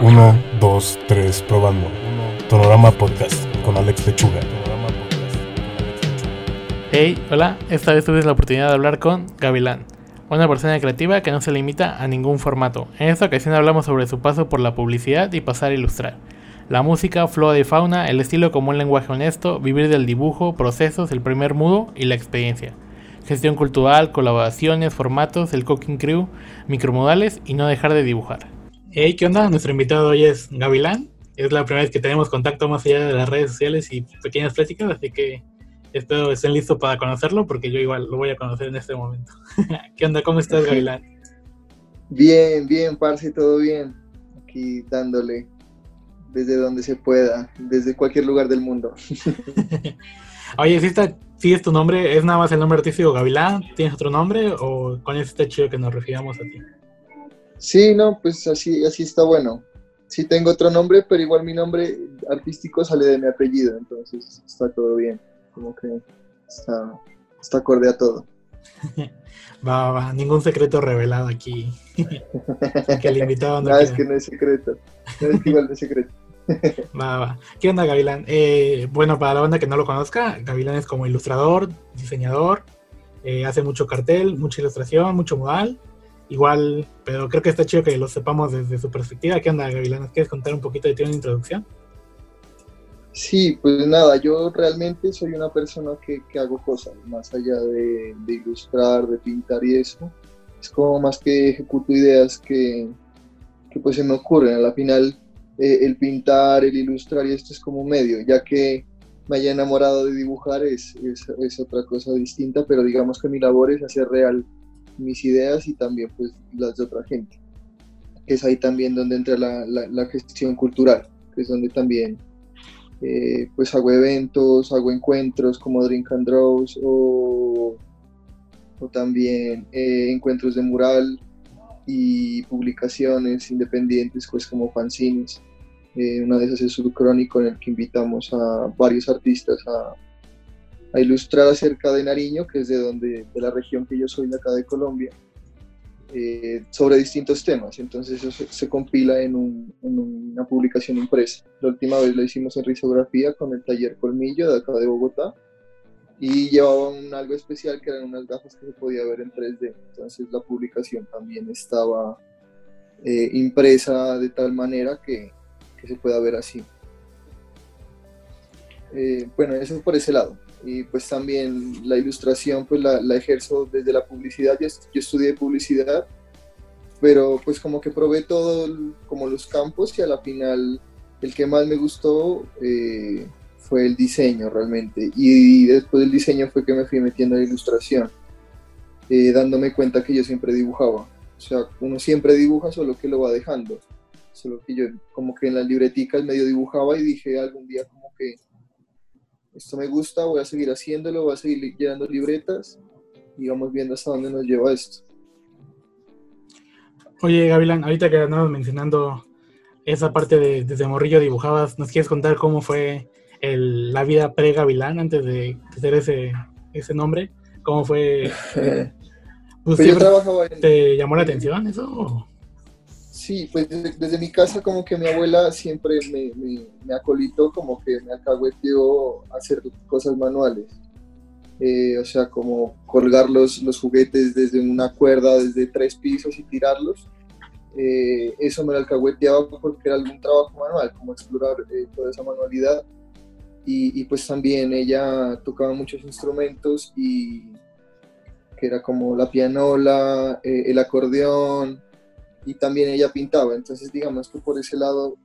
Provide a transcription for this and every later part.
1, 2, 3, probando. Tonorama Podcast con Alex Lechuga. Hey, hola, esta vez tuve la oportunidad de hablar con Gavilán, una persona creativa que no se limita a ningún formato. En esta ocasión hablamos sobre su paso por la publicidad y pasar a ilustrar. La música, flora de fauna, el estilo como un lenguaje honesto, vivir del dibujo, procesos, el primer mudo y la experiencia. Gestión cultural, colaboraciones, formatos, el cooking crew, micromodales y no dejar de dibujar. Hey, ¿qué onda? Nuestro invitado hoy es Gavilán. Es la primera vez que tenemos contacto más allá de las redes sociales y pequeñas pláticas, así que espero estén listos para conocerlo porque yo igual lo voy a conocer en este momento. ¿Qué onda? ¿Cómo estás, Gavilán? Bien, bien, parce, todo bien. Aquí dándole desde donde se pueda, desde cualquier lugar del mundo. Oye, si es tu nombre, ¿es nada más el nombre artístico Gavilán? ¿Tienes otro nombre o con ese está chido que nos refiramos a ti? Sí, no, pues así, así está bueno. Sí tengo otro nombre, pero igual mi nombre artístico sale de mi apellido, entonces está todo bien. Como que está, está acorde a todo. va, va, ningún secreto revelado aquí. que el invitado no. es que no es secreto. No es igual de secreto. va, va. ¿Qué onda, Gavilán? Eh, bueno, para la banda que no lo conozca, Gavilán es como ilustrador, diseñador, eh, hace mucho cartel, mucha ilustración, mucho modal igual, pero creo que está chido que lo sepamos desde su perspectiva. ¿Qué onda, Gavilán? ¿Quieres contar un poquito de ti una introducción? Sí, pues nada, yo realmente soy una persona que, que hago cosas, más allá de, de, ilustrar, de pintar y eso. Es como más que ejecuto ideas que, que pues se me ocurren. A la final, eh, el pintar, el ilustrar y esto es como medio, ya que me haya enamorado de dibujar es, es, es otra cosa distinta, pero digamos que mi labor es hacer real mis ideas y también pues las de otra gente. Es ahí también donde entra la, la, gestión cultural, que es donde también eh, pues hago eventos, hago encuentros como Drink and Draws o, o también eh, encuentros de mural y publicaciones independientes pues como fanzines. Eh, una de esas es Subcrónico en el que invitamos a varios artistas a, a ilustrar acerca de Nariño, que es de donde, de la región que yo soy, de acá de Colombia, eh, sobre distintos temas. Entonces eso se, compila en, una publicación impresa. La última vez lo hicimos en risografía con el taller Colmillo de acá de Bogotá y llevaba un, algo especial que eran unas gafas que se podía ver en 3D. Entonces la publicación también estaba eh, impresa de tal manera que, que se pueda ver así. Eh, bueno, eso por ese lado y pues también la ilustración pues la, la ejerzo desde la publicidad, yo, yo, estudié publicidad, pero pues como que probé todo como los campos y a la final el que más me gustó eh, fue el diseño realmente. Y, después del diseño fue que me fui metiendo en la ilustración, eh, dándome cuenta que yo siempre dibujaba, o sea, uno siempre dibuja solo que lo va dejando, solo que yo como que en las libreticas medio dibujaba y dije algún día esto me gusta, voy a seguir haciéndolo, voy a seguir llenando libretas y vamos viendo hasta dónde nos lleva esto. Oye, Gavilán, ahorita que andamos mencionando esa parte de desde Morrillo dibujabas, ¿nos quieres contar cómo fue la vida pre-Gavilán antes de tener ese, ese nombre? ¿Cómo fue? pues, pues yo trabajaba en, ¿Te llamó la atención eso? Sí, pues desde, mi casa como que mi abuela siempre me, me, acolitó, como que me alcahueteó hacer cosas manuales. Eh, o sea, como colgar los, los, juguetes desde una cuerda, desde tres pisos y tirarlos. Eh, eso me lo alcahueteaba porque era algún trabajo manual, como explorar eh, toda esa manualidad. Y, y, pues también ella tocaba muchos instrumentos y que era como la pianola, el acordeón, y también ella pintaba, entonces digamos que por ese lado,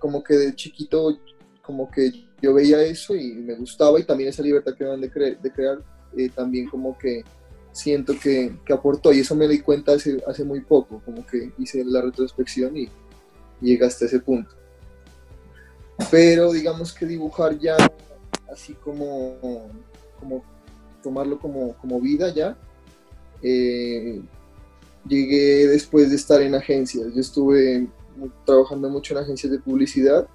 como que de chiquito, como que yo veía eso y me gustaba y también esa libertad que dan de, de crear, eh, también como que siento que, que, aportó y eso me di cuenta hace, hace muy poco, como que hice la retrospección y, llegué hasta ese punto. Pero digamos que dibujar ya así como, como tomarlo como, como vida ya, eh, llegué después de estar en agencias. Yo estuve trabajando mucho en agencias de publicidad.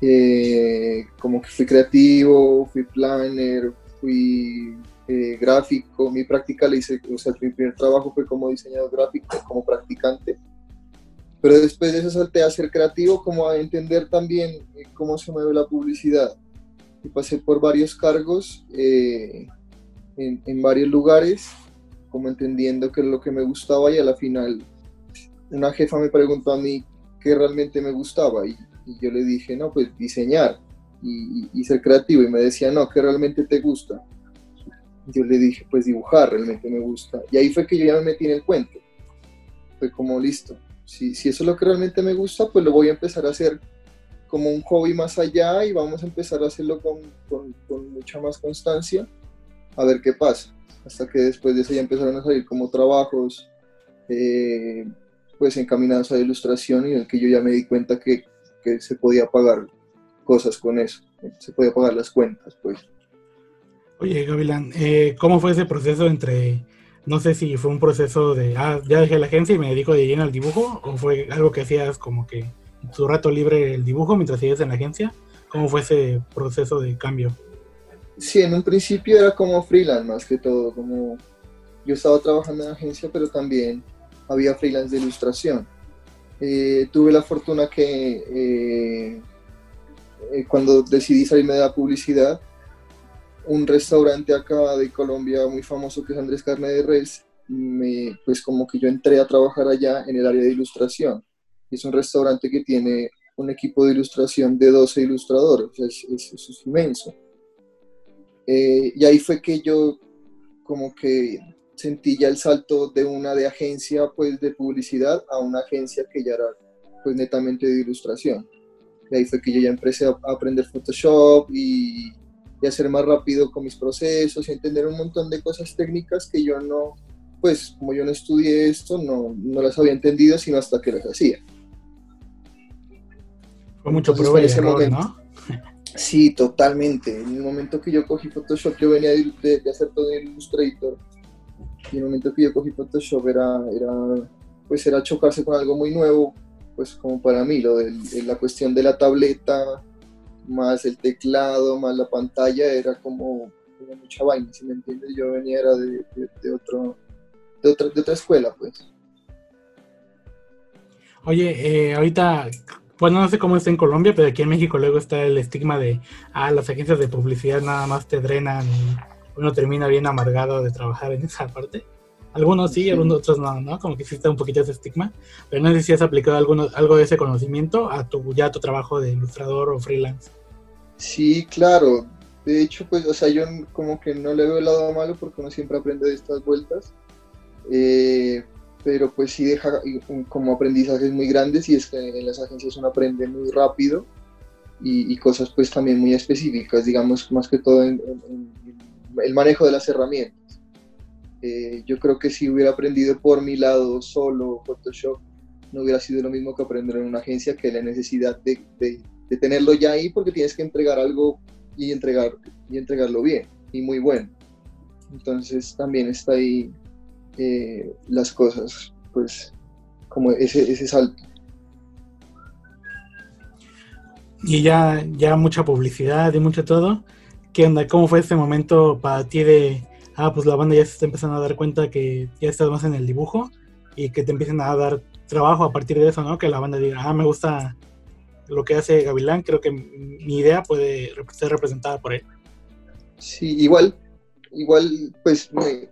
Eh, como que fui creativo, fui planner, fui eh, gráfico. Mi práctica le hice, o sea, mi primer trabajo fue como diseñador gráfico, como practicante. pero después de eso salté a ser creativo, como a entender también eh, cómo se mueve la publicidad. Y pasé por varios cargos eh, en, en, varios lugares, como entendiendo qué es lo que me gustaba y a la final una jefa me preguntó a mí qué realmente me gustaba y, y yo le dije, no, pues diseñar y, y, ser creativo y me decía, no, ¿qué realmente te gusta? Yo le dije, pues dibujar realmente me gusta. Y ahí fue que yo ya me metí en el cuento. Fue como listo si, si eso es lo que realmente me gusta, pues lo voy a empezar a hacer como un hobby más allá y vamos a empezar a hacerlo con, con, con, mucha más constancia, a ver qué pasa. Hasta que después de eso ya empezaron a salir como trabajos eh, pues encaminados a ilustración y en el que yo ya me di cuenta que, que se podía pagar cosas con eso, se podía pagar las cuentas, pues. Oye, Gavilán, eh, ¿cómo fue ese proceso entre no sé si fue un proceso de, ah, ya dejé la agencia y me dedico de lleno al dibujo, o fue algo que hacías como que tu rato libre el dibujo mientras sigues en la agencia. ¿Cómo fue ese proceso de cambio? Sí, en un principio era como freelance más que todo, como yo estaba trabajando en agencia, pero también había freelance de ilustración. Eh, tuve la fortuna que eh, eh, cuando decidí salirme de la publicidad, un restaurante acá de Colombia muy famoso que es Andrés Carne de Res, me, pues como que yo entré a trabajar allá en el área de ilustración. Es un restaurante que tiene un equipo de ilustración de 12 ilustradores, es, es, es inmenso. Eh, y ahí fue que yo como que sentí ya el salto de una de agencia pues de publicidad a una agencia que ya era pues netamente de ilustración. Y ahí fue que yo ya empecé a aprender Photoshop y y hacer más rápido con mis procesos y entender un montón de cosas técnicas que yo no, pues como yo no estudié esto, no, no las había entendido sino hasta que las hacía. Fue mucho prueba ese momento, ¿no? Sí, totalmente. En el momento que yo cogí Photoshop, yo venía de, de, hacer todo en Illustrator. Y en el momento que yo cogí Photoshop era, era, pues era chocarse con algo muy nuevo, pues como para mí, lo de, de la cuestión de la tableta, más el teclado, más la pantalla, era como, mucha vaina, si me entiendes, yo venía era de, de, otro, de, otra, de otra escuela, pues. Oye, eh, ahorita, bueno, no sé cómo está en Colombia, pero aquí en México luego está el estigma de, ah, las agencias de publicidad nada más te drenan y uno termina bien amargado de trabajar en esa parte. Algunos sí, sí, algunos otros no, ¿no? Como que existe un poquito ese estigma. Pero no sé si has aplicado alguno, algo de ese conocimiento a tu, ya a tu trabajo de ilustrador o freelance. Sí, claro. De hecho, pues, o sea, yo como que no le veo el lado malo porque uno siempre aprende de estas vueltas. Eh, pero pues sí deja como aprendizajes muy grandes y es que en las agencias uno aprende muy rápido y, y cosas pues también muy específicas, digamos, más que todo en, en, en el manejo de las herramientas. Eh, yo creo que si hubiera aprendido por mi lado solo Photoshop, no hubiera sido lo mismo que aprender en una agencia que la necesidad de, de, de tenerlo ya ahí porque tienes que entregar algo y, entregar, y entregarlo bien y muy bueno. Entonces también está ahí eh, las cosas, pues como ese, ese salto. Y ya, ya mucha publicidad y mucho todo. ¿Qué onda? ¿Cómo fue este momento para ti de, ah, pues la banda ya se está empezando a dar cuenta que ya estás más en el dibujo y que te empiecen a dar trabajo a partir de eso, ¿no? Que la banda diga, ah, me gusta lo que hace Gavilán, creo que mi idea puede ser representada por él. Sí, igual, igual, pues me,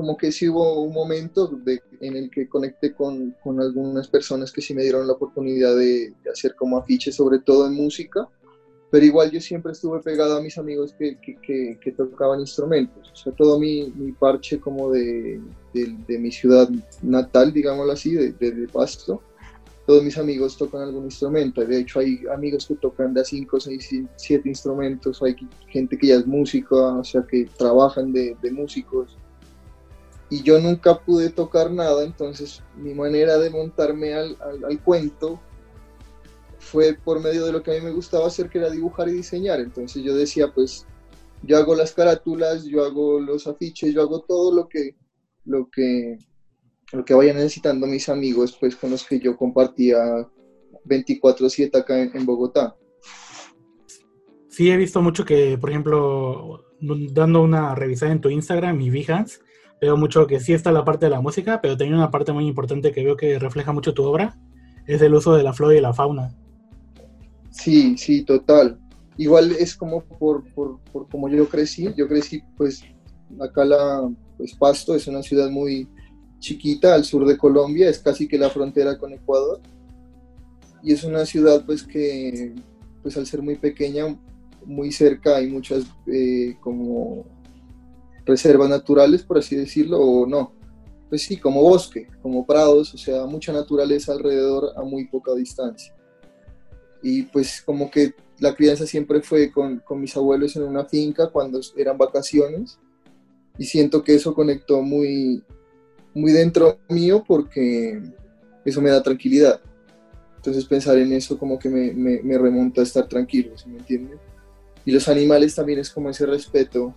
como que sí hubo un momento de, en el que conecté con, con, algunas personas que sí me dieron la oportunidad de, de hacer como afiches, sobre todo en música pero igual yo siempre estuve pegado a mis amigos que, que, que, que tocaban instrumentos, o sea, todo mi, mi parche como de, de, mi ciudad natal, digámoslo así, de, Pasto, todos mis amigos tocan algún instrumento, de hecho hay amigos que tocan de a 5, 6, 7 instrumentos, hay gente que ya es música, o sea, que trabajan de músicos, y yo nunca pude tocar nada, entonces mi manera de montarme al, al, cuento fue por medio de lo que a mí me gustaba hacer, que era dibujar y diseñar. Entonces yo decía, pues yo hago las carátulas, yo hago los afiches, yo hago todo lo que, lo que, lo que vayan necesitando mis amigos, pues con los que yo compartía 24/7 acá en, en Bogotá. Sí, he visto mucho que, por ejemplo, dando una revisada en tu Instagram y Behance, veo mucho que sí está la parte de la música, pero también una parte muy importante que veo que refleja mucho tu obra, es el uso de la flora y la fauna. Sí, sí, total. Igual es como por, por, por como yo crecí, yo crecí pues acá la, pues Pasto es una ciudad muy chiquita al sur de Colombia, es casi que la frontera con Ecuador. Y es una ciudad pues que, pues al ser muy pequeña, muy cerca hay muchas eh, como reservas naturales, por así decirlo, o no. Pues sí, como bosque, como prados, o sea, mucha naturaleza alrededor a muy poca distancia. Y pues como que la crianza siempre fue con, con mis abuelos en una finca cuando eran vacaciones y siento que eso conectó muy, muy dentro mío porque eso me da tranquilidad. Entonces pensar en eso como que me, me, remonta a estar tranquilo, ¿sí me entienden? Y los animales también es como ese respeto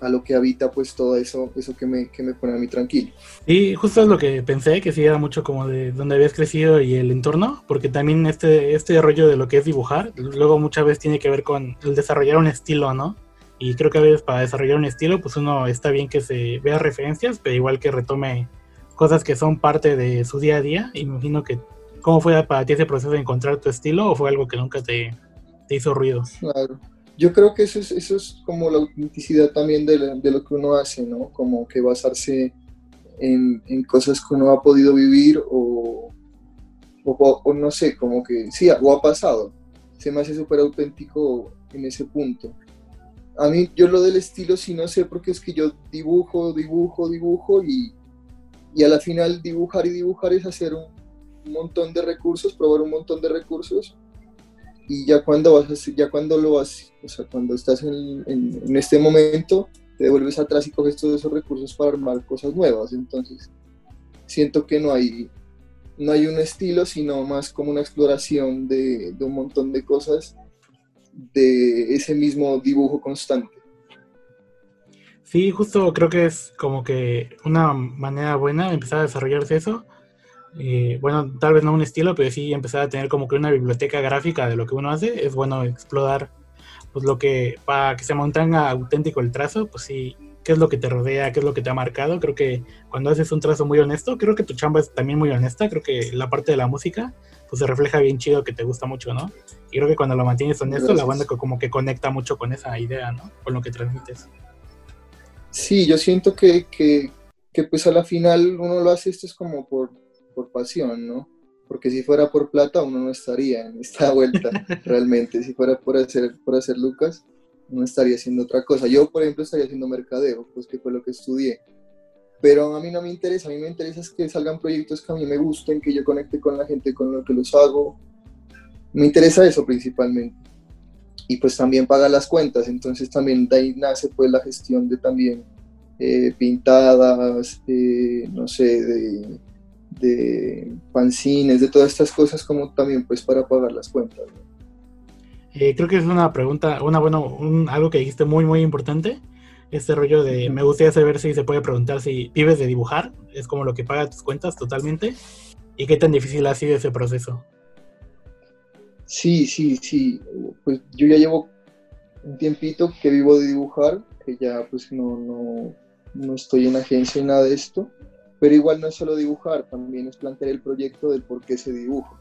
a lo que habita pues todo eso, eso que me, que me pone a mí tranquilo. Y justo es lo que pensé, que sí era mucho como de donde habías crecido y el entorno, porque también este, este rollo de lo que es dibujar, luego muchas veces tiene que ver con el desarrollar un estilo, ¿no? Y creo que a veces para desarrollar un estilo, pues uno está bien que se vea referencias, pero igual que retome cosas que son parte de su día a día. Imagino que, ¿cómo fue para ti ese proceso de encontrar tu estilo o fue algo que nunca te, te hizo ruido? Claro. Yo creo que eso es, eso es como la autenticidad también de, de lo que uno hace, ¿no? Como que basarse en, en cosas que uno ha podido vivir o, o, no sé, como que sí, o ha pasado. Se me hace súper auténtico en ese punto. A mí, yo lo del estilo sí no sé, porque es que yo dibujo, dibujo, dibujo y, y a la final dibujar y dibujar es hacer un, montón de recursos, probar un montón de recursos y ya cuando vas a, ya cuando lo vas, o sea, cuando estás en, en, este momento, te devuelves atrás y coges todos esos recursos para armar cosas nuevas. Entonces, siento que no hay, no hay un estilo, sino más como una exploración de, de un montón de cosas de ese mismo dibujo constante. Sí, justo creo que es como que una manera buena de empezar a desarrollarse eso. Eh, bueno, tal vez no un estilo, pero sí empezar a tener como que una biblioteca gráfica de lo que uno hace. Es bueno explorar pues lo que, para que se mantenga auténtico el trazo, pues sí, qué es lo que te rodea, qué es lo que te ha marcado. Creo que cuando haces un trazo muy honesto, creo que tu chamba es también muy honesta. Creo que la parte de la música pues se refleja bien chido que te gusta mucho, ¿no? Y creo que cuando lo mantienes honesto, la banda como que conecta mucho con esa idea, ¿no? Con lo que transmites. Sí, yo siento que, que, que pues a la final uno lo hace esto es como por, por pasión, ¿no? Porque si fuera por plata uno no estaría en esta vuelta realmente. Si fuera por hacer, por hacer Lucas, uno estaría haciendo otra cosa. Yo, por ejemplo, estaría haciendo mercadeo, pues que fue lo que estudié pero a mí no me interesa, a mí me interesa es que salgan proyectos que a mí me gusten, que yo conecte con la gente con lo que los hago. Me interesa eso principalmente. Y pues también pagar las cuentas, entonces también de ahí nace pues la gestión de también eh, pintadas, eh, no sé, de, de fanzines, de todas estas cosas como también pues para pagar las cuentas. Eh, creo que es una pregunta, una bueno, algo que dijiste muy muy importante. Este rollo de me gustaría saber si se puede preguntar si vives de dibujar, es como lo que paga tus cuentas totalmente, y qué tan difícil ha sido ese proceso. Sí, sí, sí, pues yo ya llevo un tiempito que vivo de dibujar, que ya pues no, no, no estoy en agencia y nada de esto, pero igual no es solo dibujar, también es plantear el proyecto del por qué se dibuja.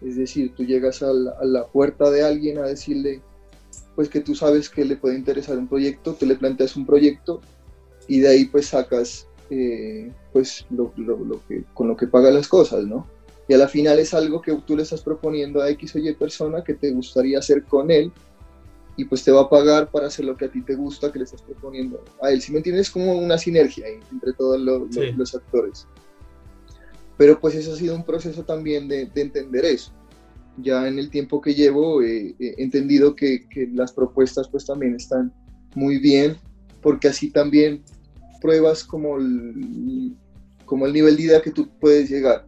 Es decir, tú llegas a la puerta de alguien a decirle, pues que tú sabes que le puede interesar un proyecto, tú le planteas un proyecto y de ahí pues sacas eh, pues lo, que, con lo que paga las cosas, ¿no? Y a la final es algo que tú le estás proponiendo a X o Y persona que te gustaría hacer con él y pues te va a pagar para hacer lo que a ti te gusta que le estás proponiendo a él. Si me entiendes, es como una sinergia entre todos los actores. Pero pues eso ha sido un proceso también de entender eso ya en el tiempo que llevo he entendido que, las propuestas pues también están muy bien, porque así también pruebas como el, como el nivel de idea que tú puedes llegar.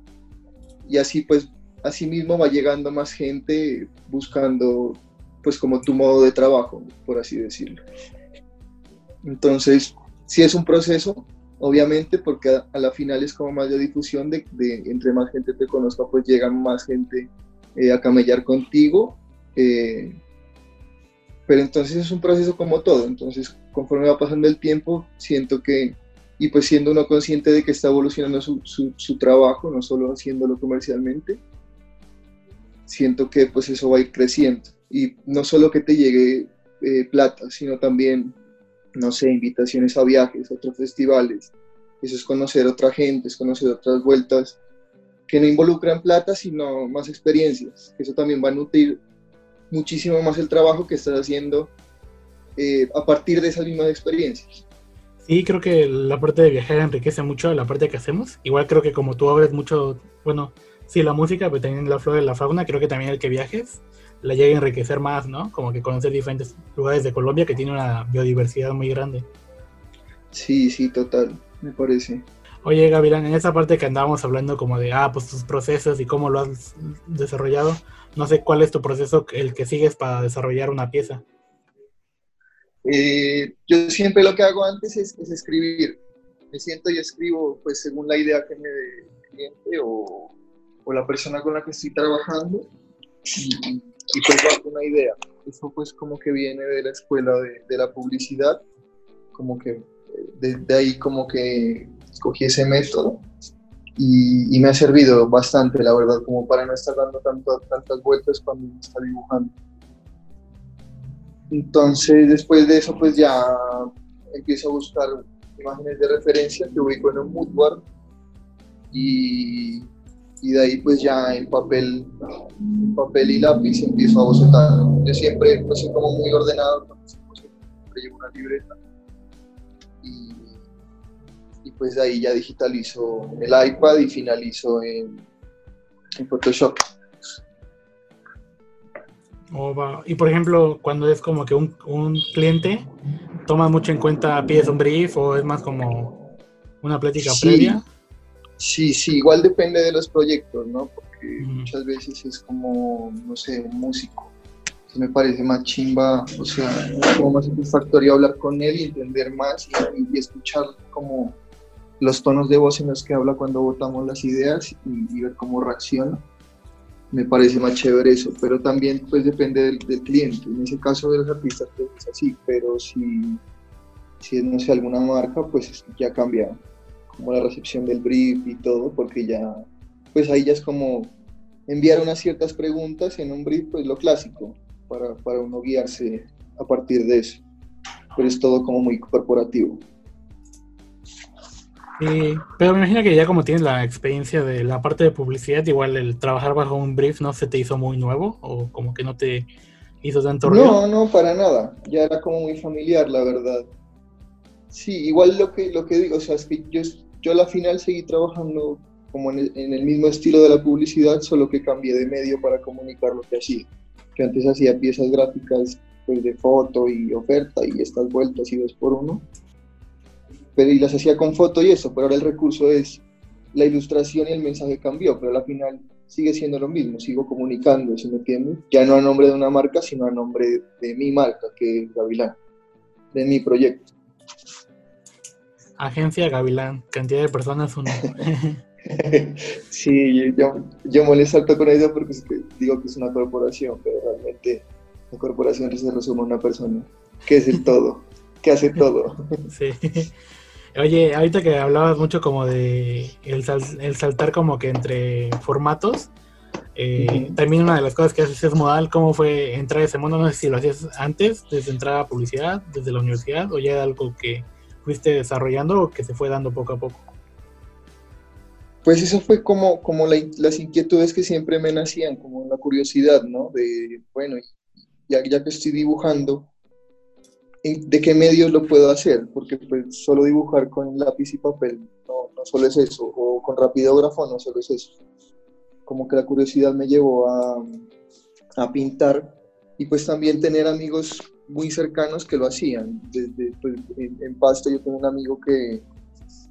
Y así pues, así mismo va llegando más gente buscando pues como tu modo de trabajo, por así decirlo. Entonces, sí es un proceso, obviamente, porque a, la final es como más de difusión de, entre más gente te conozca, pues llegan más gente eh, a camellar contigo. Eh, pero entonces es un proceso como todo, entonces conforme va pasando el tiempo, siento que, y pues siendo uno consciente de que está evolucionando su, su, trabajo, no solo haciéndolo comercialmente, siento que pues eso va a ir creciendo. Y no solo que te llegue eh, plata, sino también, no sé, invitaciones a viajes, a otros festivales. Eso es conocer otra gente, es conocer otras vueltas que no involucran plata, sino más experiencias. Eso también va a nutrir muchísimo más el trabajo que estás haciendo eh, a partir de esas mismas experiencias. Sí, creo que la parte de viajar enriquece mucho la parte que hacemos. Igual creo que como tú abres mucho, bueno, sí, la música, pero también la flora y la fauna, creo que también el que viajes la llega a enriquecer más, ¿no? Como que conocer diferentes lugares de Colombia que tiene una biodiversidad muy grande. Sí, sí, total, me parece. Oye, Gavilán, en esa parte que andábamos hablando como de, ah, pues tus procesos y cómo lo has desarrollado, no sé cuál es tu proceso, el que sigues para desarrollar una pieza. Eh, yo siempre lo que hago antes es, escribir. Me siento y escribo pues según la idea que me dé el cliente o, o, la persona con la que estoy trabajando y, y pues hago una idea. Eso pues como que viene de la escuela de, de la publicidad, como que desde de ahí como que escogí ese método y, y, me ha servido bastante, la verdad, como para no estar dando tanto, tantas vueltas cuando me está dibujando. Entonces, después de eso, pues ya empiezo a buscar imágenes de referencia que ubico en un moodboard y, y de ahí pues ya en papel, en papel y lápiz empiezo a bocetar. Yo siempre no soy como muy ordenado, siempre llevo una libreta y, y, pues de ahí ya digitalizo el iPad y finalizo en, en Photoshop. Y por ejemplo, cuando es como que un, cliente, ¿toma mucho en cuenta, pides un brief o es más como una plática previa? Sí, sí, igual depende de los proyectos, ¿no? Porque muchas veces es como, no sé, un músico. me parece más chimba, o sea, como más satisfactorio hablar con él y entender más y, escuchar como los tonos de voz en los que habla cuando votamos las ideas y ver cómo reacciona me parece más chévere eso, pero también pues depende del, cliente. En ese caso de los artistas pues es así, pero si, si es, no sé, alguna marca, pues ya cambia como la recepción del brief y todo, porque ya, pues ahí ya es como enviar unas ciertas preguntas en un brief, pues lo clásico, para, para uno guiarse a partir de eso. Pero es todo como muy corporativo pero me imagino que ya como tienes la experiencia de la parte de publicidad, igual el trabajar bajo un brief no se te hizo muy nuevo o como que no te hizo tanto ruido. No, no, para nada. Ya era como muy familiar, la verdad. Sí, igual lo que, lo que digo, o sea, es que yo, yo a la final seguí trabajando como en el, en el mismo estilo de la publicidad, solo que cambié de medio para comunicar lo que hacía. Que antes hacía piezas gráficas pues, de foto y oferta y estas vueltas y dos por uno pero y las hacía con foto y eso, pero ahora el recurso es la ilustración y el mensaje cambió, pero al final sigue siendo lo mismo, sigo comunicando, ¿se me? Ya no a nombre de una marca, sino a nombre de, mi marca, que es Gavilán, de mi proyecto. Agencia Gavilán, cantidad de personas uno. sí, yo, yo molesto con eso porque digo que es una corporación, pero realmente la corporación se resume a una persona, que es el todo, que hace todo. sí. Oye, ahorita que hablabas mucho como de el, saltar como que entre formatos, eh, también una de las cosas que haces es modal, ¿cómo fue entrar a ese mundo? No sé si lo hacías antes, desde entrar a publicidad, desde la universidad, o ya era algo que fuiste desarrollando o que se fue dando poco a poco. Pues eso fue como, como las inquietudes que siempre me nacían, como la curiosidad, ¿no? De, bueno, ya, ya que estoy dibujando, de qué medios lo puedo hacer, porque pues solo dibujar con lápiz y papel no, no solo es eso, o con rapidógrafo no solo es eso. Como que la curiosidad me llevó a, a pintar y pues también tener amigos muy cercanos que lo hacían. Desde, pues, en, Pasto yo tengo un amigo que,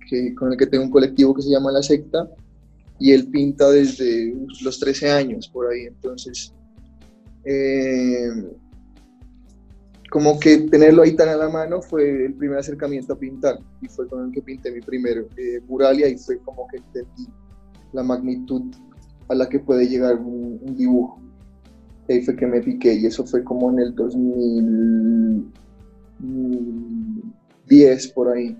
que, con el que tengo un colectivo que se llama La Secta y él pinta desde los 13 años por ahí, entonces... Eh, como que tenerlo ahí tan a la mano fue el primer acercamiento a pintar y fue con el que pinté mi primer eh, mural y ahí fue como que entendí la magnitud a la que puede llegar un, dibujo. Ahí fue que me piqué y eso fue como en el 2010 por ahí.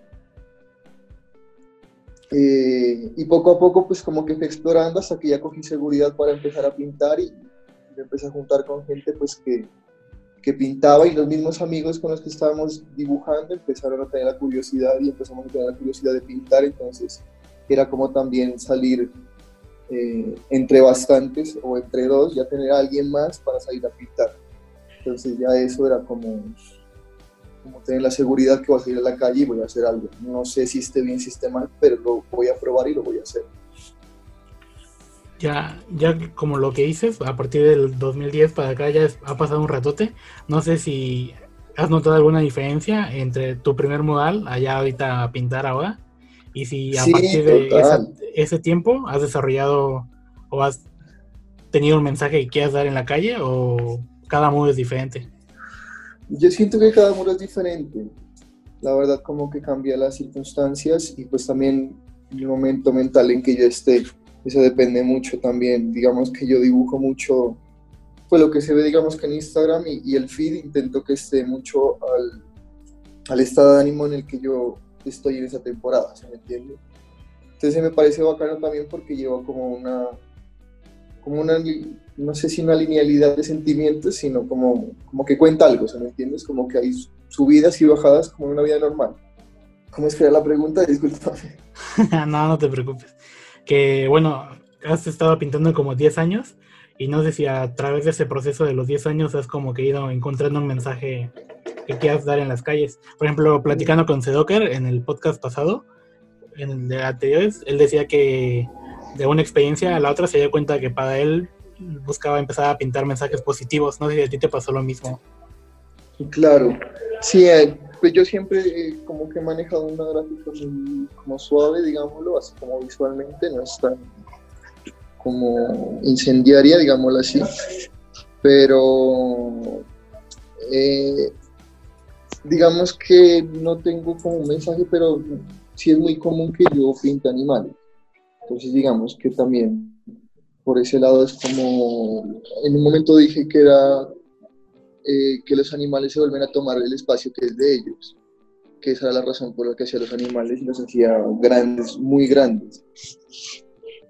Eh, y poco a poco, pues como que fui explorando hasta que ya cogí seguridad para empezar a pintar y me empecé a juntar con gente pues que, que pintaba y los mismos amigos con los que estábamos dibujando empezaron a tener la curiosidad y empezamos a tener la curiosidad de pintar, entonces era como también salir eh, entre bastantes o entre dos, ya tener a alguien más para salir a pintar. Entonces ya eso era como, como tener la seguridad que voy a salir a la calle y voy a hacer algo. No sé si esté bien, si esté mal, pero lo voy a probar y lo voy a hacer. Ya, ya como lo que dices, a partir del 2010 para acá ya ha pasado un ratote. No sé si has notado alguna diferencia entre tu primer modal allá ahorita a pintar ahora y si a partir de ese tiempo has desarrollado o has tenido un mensaje que quieras dar en la calle o cada muro es diferente. Yo siento que cada muro es diferente. La verdad como que cambia las circunstancias y pues también el momento mental en que yo esté. Eso depende mucho también. Digamos que yo dibujo mucho, pues lo que se ve digamos que en Instagram y, el feed intento que esté mucho al, al estado de ánimo en el que yo estoy en esa temporada, ¿se me entiende? Entonces me parece bacano también porque lleva como una, como una, no sé si una linealidad de sentimientos, sino como, como que cuenta algo, ¿se me entiendes? Como que hay subidas y bajadas como en una vida normal. ¿Cómo es que era la pregunta? Disculpame. no, no te preocupes. Que bueno, has estado pintando como 10 años y no sé si a través de ese proceso de los 10 años has como que ido encontrando un mensaje que quieras dar en las calles. Por ejemplo, platicando con Sedoker en el podcast pasado, en el de anteriores, él decía que de una experiencia a la otra se dio cuenta que para él buscaba empezar a pintar mensajes positivos. No si a ti te pasó lo mismo. Claro, sí, eh, pues yo siempre eh, como que he manejado una gráfica muy como suave, digámoslo, así como visualmente, no es tan como incendiaria, digámoslo así, pero eh, digamos que no tengo como un mensaje, pero sí es muy común que yo pinte animales. Entonces digamos que también por ese lado es como, en un momento dije que era eh, que los animales se vuelven a tomar el espacio que es de ellos, que esa era la razón por la que hacía los animales y los hacía grandes, muy grandes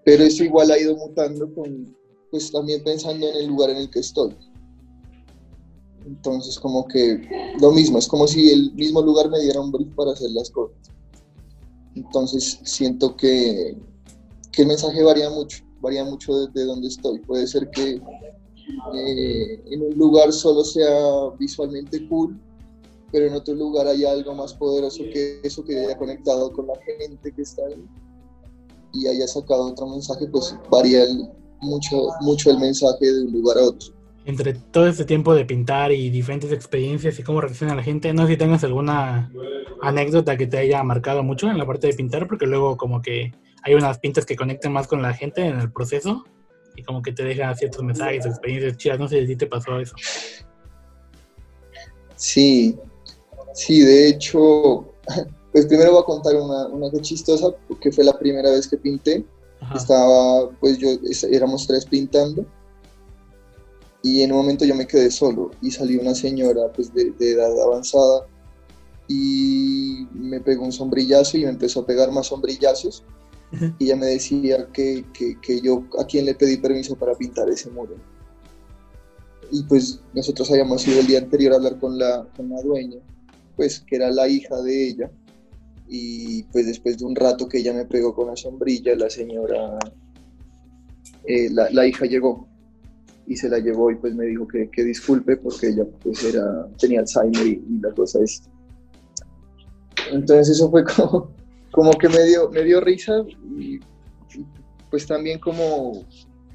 pero eso igual ha ido mutando con, pues también pensando en el lugar en el que estoy. Entonces como que lo mismo, es como si el mismo lugar me diera un brief para hacer las cosas. Entonces siento que, que el mensaje varía mucho, varía mucho desde donde estoy. Puede ser que eh, en un lugar solo sea visualmente cool, pero en otro lugar hay algo más poderoso que eso que haya conectado con la gente que está ahí y haya sacado otro mensaje, pues varía mucho, mucho el mensaje de un lugar a otro. Entre todo este tiempo de pintar y diferentes experiencias y cómo reacciona la gente, no sé si tengas alguna anécdota que te haya marcado mucho en la parte de pintar, porque luego como que hay unas pintas que conectan más con la gente en el proceso y como que te dejan ciertos mensajes, experiencias chidas, no sé si te pasó eso. Sí, sí, de hecho, pues primero voy a contar una, una cosa chistosa, porque fue la primera vez que pinté. Estaba, pues yo, éramos tres pintando. Y en un momento yo me quedé solo y salió una señora pues de, edad avanzada y me pegó un sombrillazo y me empezó a pegar más sombrillazos. Y ella me decía que, que, que, yo a quién le pedí permiso para pintar ese muro. Y pues nosotros habíamos ido el día anterior a hablar con la, con la dueña, pues que era la hija de ella y pues después de un rato que ella me pegó con la sombrilla, la señora, eh, la, hija llegó y se la llevó y pues me dijo que, que disculpe porque ella pues era, tenía Alzheimer y, la cosa es... Entonces eso fue como, como que me dio, me dio risa y, pues también como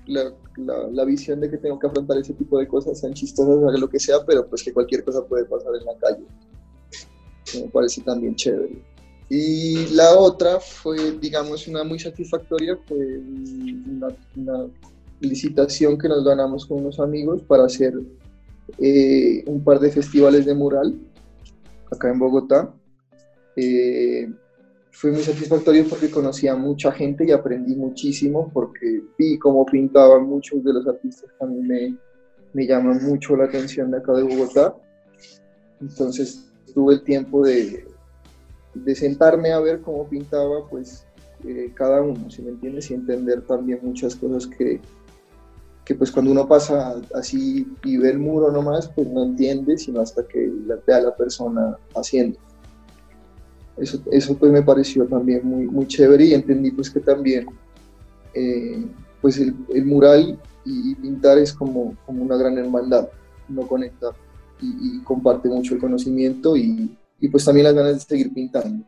la, la, visión de que tengo que afrontar ese tipo de cosas, sean chistosas, o lo que sea, pero pues que cualquier cosa puede pasar en la calle. Me parece también chévere. Y la otra fue, digamos, una muy satisfactoria, fue una, licitación que nos ganamos con unos amigos para hacer eh, un par de festivales de mural acá en Bogotá. Eh, fue muy satisfactorio porque conocí a mucha gente y aprendí muchísimo porque vi cómo pintaban muchos de los artistas que a mí me, me llaman mucho la atención de acá de Bogotá. Entonces tuve el tiempo de, de sentarme a ver cómo pintaba pues eh, cada uno, si me entiendes? Y entender también muchas cosas que, que pues cuando uno pasa así y ve el muro nomás, pues no entiende, sino hasta que la, ve a la persona haciendo. Eso, eso pues me pareció también muy, muy chévere y entendí pues que también eh, pues el, el, mural y, pintar es como, como una gran hermandad, no conecta y, y comparte mucho el conocimiento y, y pues también las ganas de seguir pintando.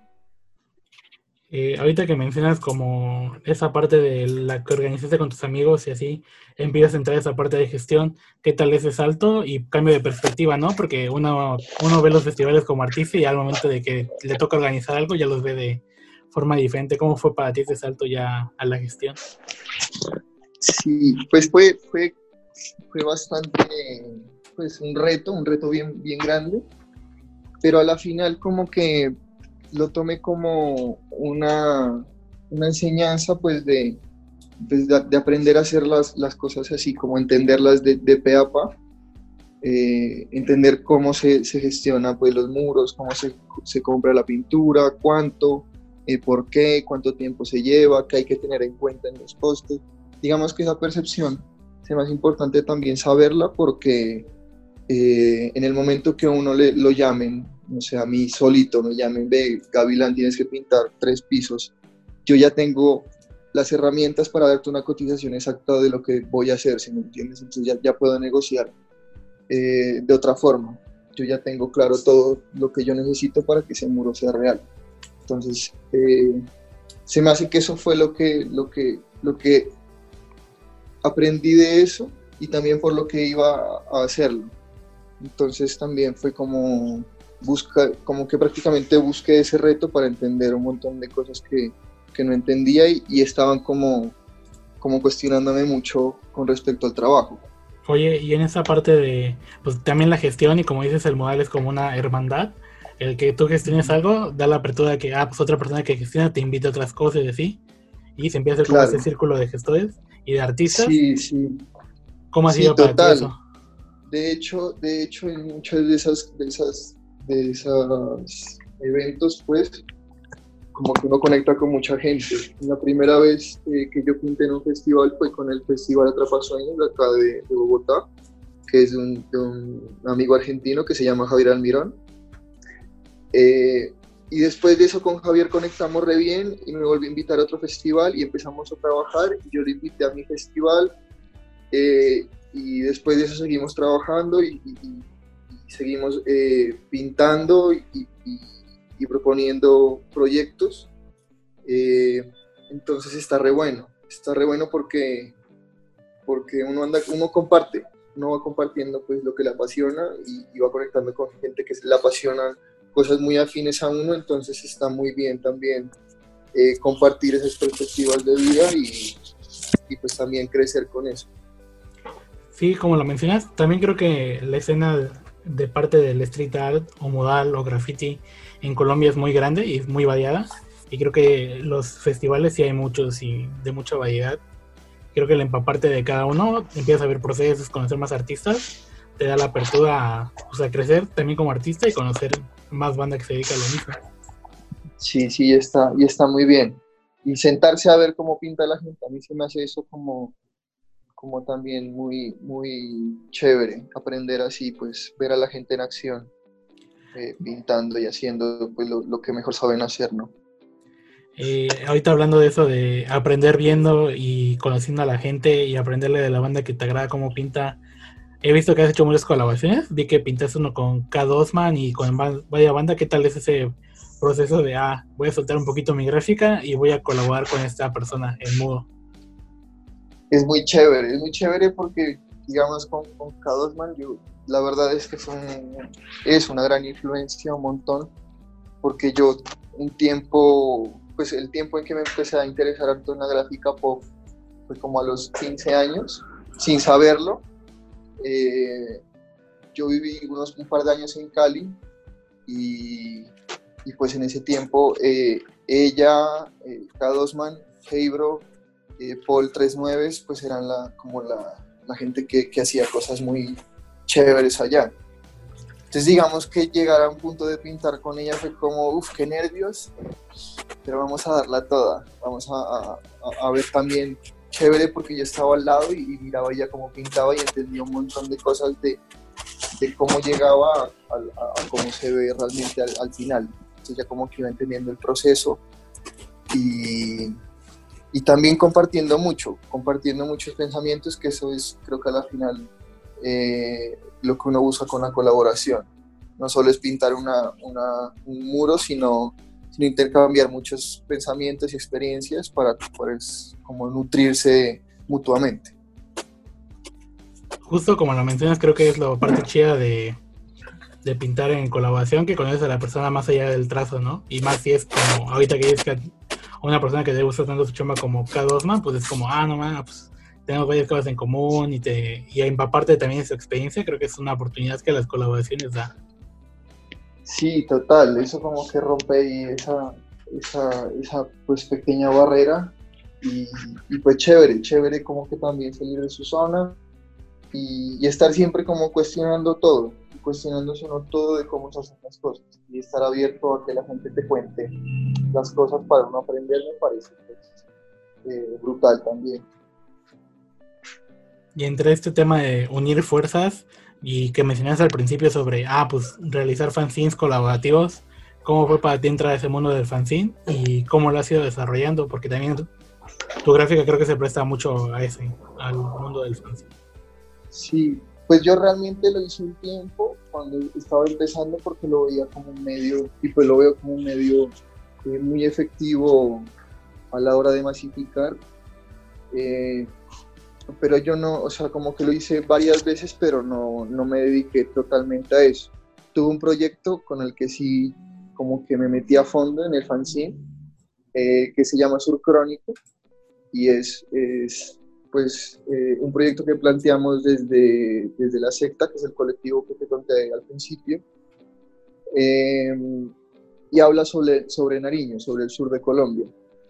Eh, ahorita que mencionas como esa parte de la que organizaste con tus amigos y así, empiezas a entrar a esa parte de gestión, ¿qué tal ese salto y cambio de perspectiva, no? Porque uno, uno ve los festivales como artista y al momento de que le toca organizar algo ya los ve de forma diferente. ¿Cómo fue para ti ese salto ya a la gestión? Sí, pues fue, fue, fue bastante, pues un reto, un reto bien, bien grande, pero a la final como que lo tomé como una, una enseñanza pues de, pues, de, aprender a hacer las, las, cosas así, como entenderlas de, de eh, entender cómo se, se, gestiona pues los muros, cómo se, se compra la pintura, cuánto, eh, por qué, cuánto tiempo se lleva, qué hay que tener en cuenta en los costes. Digamos que esa percepción es más importante también saberla porque eh, en el momento que uno le, lo llamen no sé, a mí solito me llamen, ve, Gavilán, tienes que pintar tres pisos, yo ya tengo las herramientas para darte una cotización exacta de lo que voy a hacer, si me entiendes, entonces ya, ya puedo negociar eh, de otra forma. Yo ya tengo claro todo lo que yo necesito para que ese muro sea real. Entonces, eh, se me hace que eso fue lo que, lo, que, lo que aprendí de eso y también por lo que iba a hacerlo. Entonces también fue como busca, como que prácticamente busqué ese reto para entender un montón de cosas que, que no entendía y, y, estaban como, como cuestionándome mucho con respecto al trabajo. Oye, y en esa parte de, pues también la gestión y como dices, el modal es como una hermandad. El que tú gestiones algo da la apertura de que, ah, pues otra persona que gestiona te invita a otras cosas y así. Y se empieza a hacer claro. como ese círculo de gestores y de artistas. Sí, sí. ¿Cómo ha sido sí, para total. eso? De hecho, de hecho, en muchas de esas, de esas de esos eventos, pues, como que uno conecta con mucha gente. La primera vez eh, que yo pinté en un festival fue con el Festival Atrapasueños de acá de, de Bogotá, que es un, de un, amigo argentino que se llama Javier Almirón. Eh, y después de eso con Javier conectamos re bien y me volví a invitar a otro festival y empezamos a trabajar. Yo le invité a mi festival eh, y después de eso seguimos trabajando y, y, seguimos eh, pintando y, proponiendo proyectos. Eh, entonces está re bueno, está re bueno porque, porque uno, anda, uno comparte, uno va compartiendo pues lo que le apasiona y, y va conectando con gente que le apasiona cosas muy afines a uno, entonces está muy bien también eh, compartir esas perspectivas de vida y, y pues también crecer con eso. Sí, como lo mencionas, también creo que la escena de parte del street art o modal o graffiti en Colombia es muy grande y muy variada. Y creo que los festivales sí hay muchos y de mucha variedad. Creo que el empaparte de cada uno, empiezas a ver procesos, conocer más artistas, te da la apertura a, pues, crecer también como artista y conocer más banda que se dedica a lo mismo. Sí, sí, está, y está muy bien. Y sentarse a ver cómo pinta la gente, a mí se me hace eso como como también muy, muy chévere aprender así, pues ver a la gente en acción, eh, pintando y haciendo pues, lo, lo, que mejor saben hacer, ¿no? Eh, ahorita hablando de eso, de aprender viendo y conociendo a la gente y aprenderle de la banda que te agrada cómo pinta, he visto que has hecho muchas colaboraciones, vi que pintaste uno con K. Dosman y con Vaya Banda, ¿qué tal es ese proceso de, ah, voy a soltar un poquito mi gráfica y voy a colaborar con esta persona en mudo? Es muy chévere, es muy chévere porque, digamos, con, con K2Man, yo, la verdad es que un, es una gran influencia, un montón, porque yo un tiempo, pues el tiempo en que me empecé a interesar en la gráfica pop fue como a los 15 años, sin saberlo. Eh, yo viví unos un par de años en Cali y, y pues en ese tiempo eh, ella, eh, K2Man, Heybro, eh, Paul 39 pues eran la, como la, la gente que, que, hacía cosas muy chéveres allá. Entonces digamos que llegar a un punto de pintar con ella fue como, uff, qué nervios, pero vamos a darla toda, vamos a, a, ver también chévere porque yo estaba al lado y, miraba ella cómo pintaba y entendía un montón de cosas de, de cómo llegaba a, cómo se ve realmente al, al, final. Entonces ya como que iba entendiendo el proceso y, y también compartiendo mucho, compartiendo muchos pensamientos, que eso es creo que a la final eh, lo que uno busca con la colaboración. No solo es pintar una, un muro, sino, sino, intercambiar muchos pensamientos y experiencias para pues, como nutrirse mutuamente. Justo como lo mencionas, creo que es la parte chida de, de pintar en colaboración, que conoces a la persona más allá del trazo, ¿no? Y más si es como, ahorita que es que una persona que le gusta tanto su chamba como K2man, pues es como, ah, no, man, pues tenemos varias cosas en común y, te, y empaparte también de su experiencia, creo que es una oportunidad que las colaboraciones da. Sí, total, eso como que rompe esa, esa, esa pues pequeña barrera y, pues chévere, chévere como que también salir de su zona y, estar siempre como cuestionando todo, cuestionándose uno todo de cómo se hacen las cosas y estar abierto a que la gente te cuente las cosas para uno aprender me parece pues, eh, brutal también. Y entre este tema de unir fuerzas y que mencionaste al principio sobre, ah, pues realizar fanzines colaborativos, ¿cómo fue para ti entrar a ese mundo del fanzine y cómo lo has ido desarrollando? Porque también tu gráfica creo que se presta mucho a ese, al mundo del fanzine. Sí, pues yo realmente lo hice un tiempo cuando estaba empezando porque lo veía como un medio, y pues lo veo como un medio eh, muy efectivo a la hora de masificar. Eh, pero yo no, o sea, como que lo hice varias veces, pero no, no me dediqué totalmente a eso. Tuve un proyecto con el que sí, como que me metí a fondo en el fanzine, eh, que se llama Surcrónico, y es, es pues eh, un proyecto que planteamos desde, desde la secta, que es el colectivo que te conté al principio, em, y habla sobre, sobre Nariño, sobre el sur de Colombia.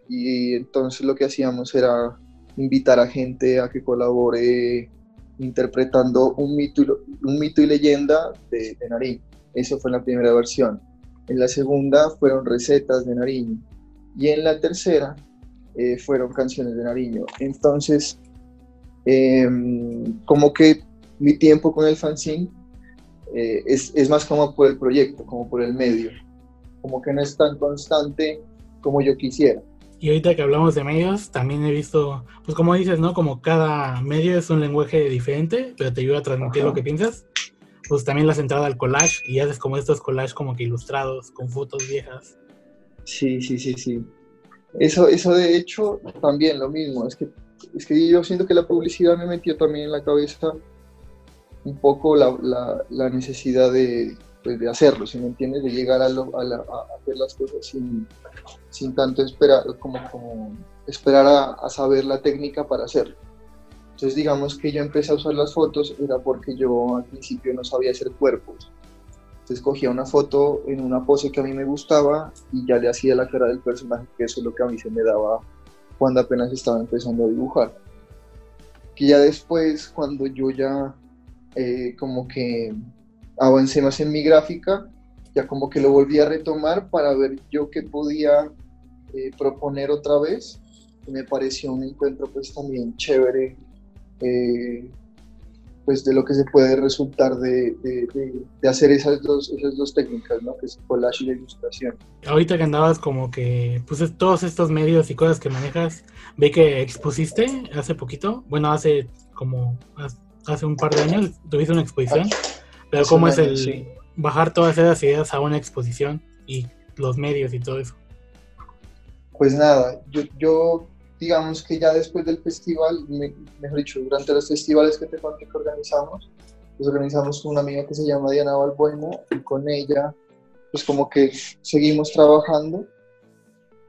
Y entonces lo que hacíamos era invitar a gente a que colabore interpretando un mito, un mito y leyenda de, Nariño. Eso fue la primera versión. En la segunda fueron recetas de Nariño. Y en la tercera eh, fueron canciones de Nariño. Entonces, em, como que mi tiempo con el fanzine eh, es, es, más como por el proyecto, como por el medio. Como que no es tan constante como yo quisiera. Y ahorita que hablamos de medios, también he visto, pues como dices, ¿no? Como cada medio es un lenguaje diferente, pero te ayuda a transmitir lo que piensas. Pues también la entrado al collage y haces como estos collages como que ilustrados, con fotos viejas. Sí, sí, sí, sí. Eso, eso de hecho, también lo mismo. Es que, es que yo siento que la publicidad me metió también en la cabeza un poco la, la, la necesidad de, pues, de hacerlo, si me entiendes, de llegar a, hacer las cosas sin, sin tanto esperar, como, como esperar a, saber la técnica para hacerlo. Entonces digamos que yo empecé a usar las fotos era porque yo al principio no sabía hacer cuerpos. Entonces cogía una foto en una pose que a mí me gustaba y ya le hacía la cara del personaje, que eso es lo que a mí se me daba cuando apenas estaba empezando a dibujar. Que ya después, cuando yo ya eh, como que avancé más en mi gráfica, ya como que lo volví a retomar para ver yo qué podía eh, proponer otra vez. Y me pareció un encuentro pues también chévere, eh, pues de lo que se puede resultar de, de, hacer esas dos, esas dos técnicas, ¿no? Que es collage y la ilustración. Ahorita que andabas como que, pues todos estos medios y cosas que manejas, ve que expusiste hace poquito, bueno, hace como, hace un par de años, tuviste una exposición. Pero cómo es el bajar todas esas ideas a una exposición y los medios y todo eso. Pues nada, yo, yo digamos que ya después del festival, mejor dicho, durante los festivales que te conté que organizamos, pues organizamos con una amiga que se llama Diana Balbuena y con ella pues como que seguimos trabajando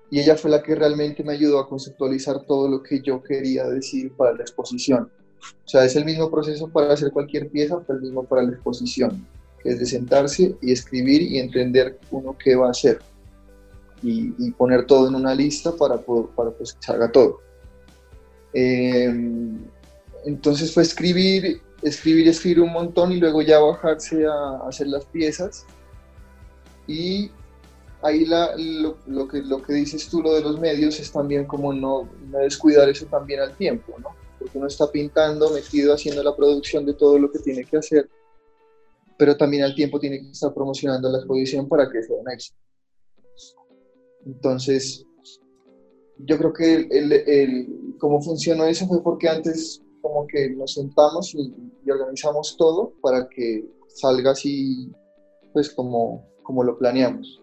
y ella fue la que realmente me ayudó a conceptualizar todo lo que yo quería decir para la exposición. O sea, es el mismo proceso para hacer cualquier pieza, pero el mismo para la exposición, que es de sentarse y escribir y entender uno qué va a hacer y, poner todo en una lista para, para pues, que salga todo. Em, entonces fue escribir escribir, escribir un montón y luego ya bajarse a hacer las piezas. Y ahí lo, que, lo que dices tú, lo de los medios, es también como no, no descuidar eso también al tiempo, ¿no? Porque uno está pintando, metido, haciendo la producción de todo lo que tiene que hacer, pero también al tiempo tiene que estar promocionando la exposición para que sea un éxito. Entonces, yo creo que el, el, cómo funcionó eso fue porque antes como que nos sentamos y, organizamos todo para que salga así, pues como, como lo planeamos.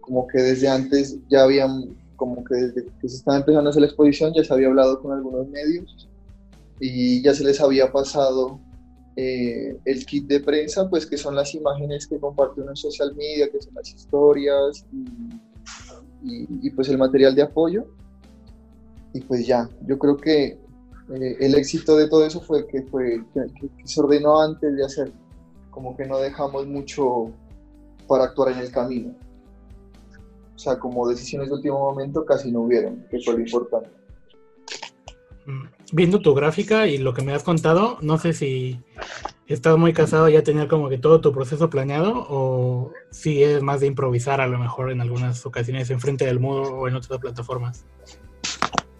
Como que desde antes ya habían, como que desde que se estaba empezando a hacer la exposición ya se había hablado con algunos medios y ya se les había pasado eh, el kit de prensa, pues que son las imágenes que comparten en social media, que son las historias y, y, pues el material de apoyo. Y pues ya, yo creo que eh, el éxito de todo eso fue que, fue que, se ordenó antes de hacer, como que no dejamos mucho para actuar en el camino. O sea, como decisiones de último momento casi no hubieron, que fue lo importante. Mm, viendo tu gráfica y lo que me has contado, no sé si estás muy casado ya tener como que todo tu proceso planeado o si es más de improvisar a lo mejor en algunas ocasiones enfrente del muro o en otras plataformas.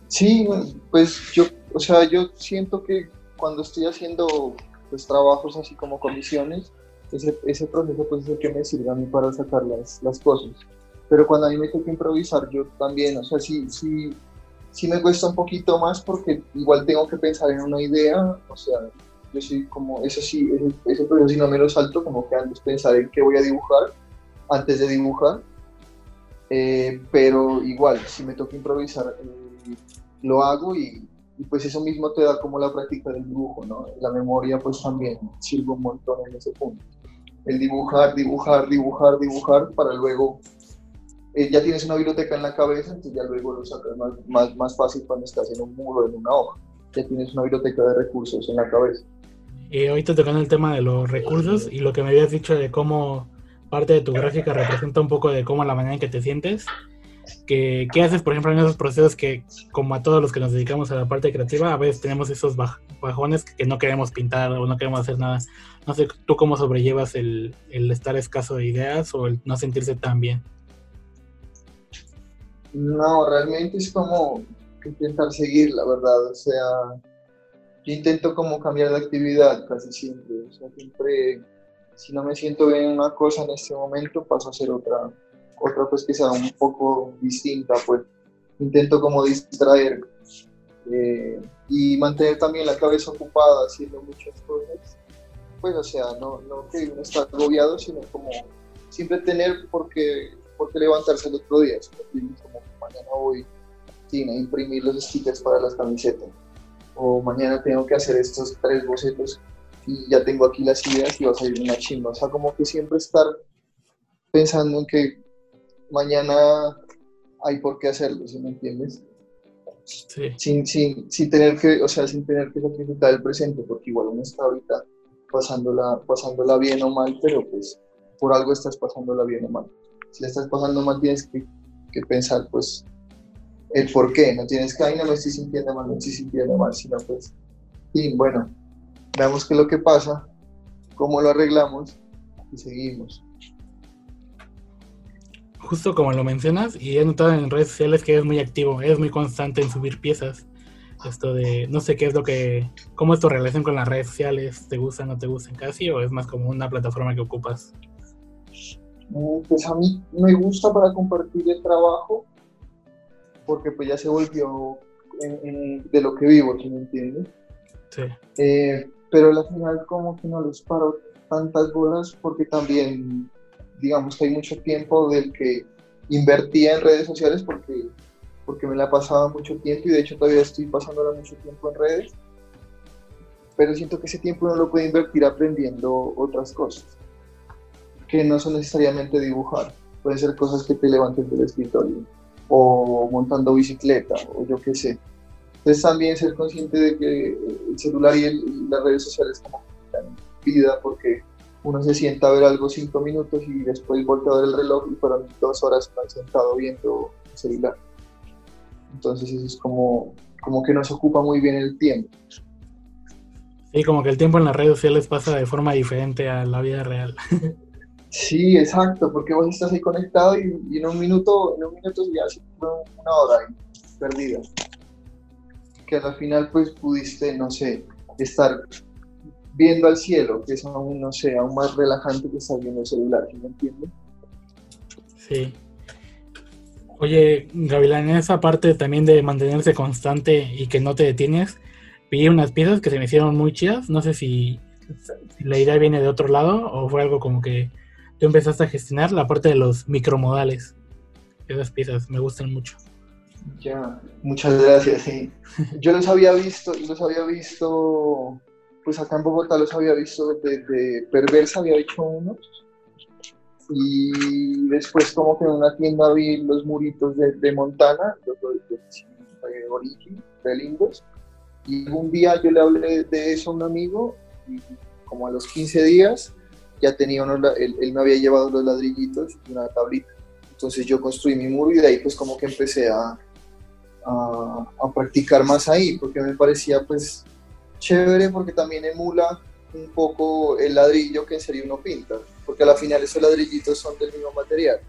Sí, pues yo, o sea, yo siento que cuando estoy haciendo pues, trabajos así como comisiones, ese, ese proceso pues es el que me sirve a mí para sacar las, las cosas. Pero cuando a mí me toca improvisar, yo también, o sea, sí, sí, sí me cuesta un poquito más porque igual tengo que pensar en una idea, o sea, yo soy como, eso sí, ese, ese proceso sí no me lo salto, como que antes pensar en qué voy a dibujar, antes de dibujar, eh, pero igual, si me toca improvisar, eh, lo hago y, pues eso mismo te da como la práctica del dibujo, ¿no? La memoria pues también sirve un montón en ese punto. El dibujar, dibujar, dibujar, dibujar para luego, eh, ya tienes una biblioteca en la cabeza, entonces ya luego lo sacas más, más, más fácil cuando estás en un muro, en una hoja. Ya tienes una biblioteca de recursos en la cabeza. Y ahorita tocando el tema de los recursos y lo que me habías dicho de cómo parte de tu gráfica representa un poco de cómo la manera en que te sientes que, ¿Qué haces, por ejemplo, en esos procesos que, como a todos los que nos dedicamos a la parte creativa, a veces tenemos esos bajones que no queremos pintar o no queremos hacer nada? No sé, ¿tú cómo sobrellevas el, el estar escaso de ideas o el no sentirse tan bien? No, realmente es como intentar seguir, la verdad. O sea, yo intento como cambiar de actividad casi siempre. O sea, siempre, si no me siento bien en una cosa en este momento, paso a hacer otra otra pues que sea un poco distinta, pues intento como distraer eh, y mantener también la cabeza ocupada haciendo muchas cosas, pues o sea, no, no que uno está agobiado, sino como siempre tener por qué, por qué levantarse el otro día, como mañana voy a imprimir los stickers para las camisetas, o mañana tengo que hacer estos tres bocetos y ya tengo aquí las ideas y va a salir una chimba, o sea, como que siempre estar pensando en que mañana hay por qué hacerlo, ¿sí me entiendes? Sí. Sin, sin, sin, tener que, o sea, sin tener que sacrificar el presente, porque igual uno está ahorita pasándola, pasándola bien o mal, pero pues por algo estás pasándola bien o mal. Si la estás pasando mal, tienes que, que pensar, pues, el por qué. No tienes que, ay, no me estoy sintiendo mal, no estoy sintiendo mal, sino pues, y bueno, veamos qué es lo que pasa, cómo lo arreglamos y seguimos justo como lo mencionas, y he notado en redes sociales que eres muy activo, eres muy constante en subir piezas. Esto de, no sé qué es lo que, cómo es tu relación con las redes sociales, ¿te gustan o no te gustan casi? ¿O es más como una plataforma que ocupas? Mm, pues a mí me gusta para compartir el trabajo, porque pues ya se volvió de lo que vivo, si me entiendes? Sí. Eh, pero al final como que no les paro tantas bolas porque también digamos que hay mucho tiempo del que invertía en redes sociales porque, porque me la pasaba mucho tiempo y de hecho todavía estoy pasándola mucho tiempo en redes, pero siento que ese tiempo uno lo puede invertir aprendiendo otras cosas, que no son necesariamente dibujar, pueden ser cosas que te levanten del escritorio o montando bicicleta o yo qué sé. Entonces también ser consciente de que el celular y, y las redes sociales como vida porque uno se sienta a ver algo cinco minutos y después voltea a ver el reloj y fueron dos horas sentado viendo el celular. Entonces eso es como, como que nos ocupa muy bien el tiempo. Sí, como que el tiempo en las redes sociales pasa de forma diferente a la vida real. Sí, exacto, porque vos estás ahí conectado y, en un minuto, en un minuto ya hace una hora ahí, perdida. Que al final pues pudiste, no sé, estar viendo al cielo, que es aún, no sé, aún más relajante que estar viendo el celular, ¿me entiendes? Sí. Oye, Gavilán, en esa parte también de mantenerse constante y que no te detienes, vi unas piezas que se me hicieron muy chidas. No sé si la idea viene de otro lado o fue algo como que tú empezaste a gestionar la parte de los micromodales. Esas piezas me gustan mucho. Ya, muchas gracias, sí. Yo los había visto, los había visto, pues acá en Bogotá los había visto desde Perversa, había hecho unos. Y después como que en una tienda vi los muritos de, de Montana, los de, de Origin, de lindos. Y un día yo le hablé de eso a un amigo y como a los 15 días ya tenía él me había llevado los ladrillitos y una tablita. Entonces yo construí mi muro y de ahí pues como que empecé a, a, a, practicar más ahí, porque me parecía pues chévere, porque también emula un poco el ladrillo que en serio uno pinta, porque a la final esos ladrillitos son del mismo material.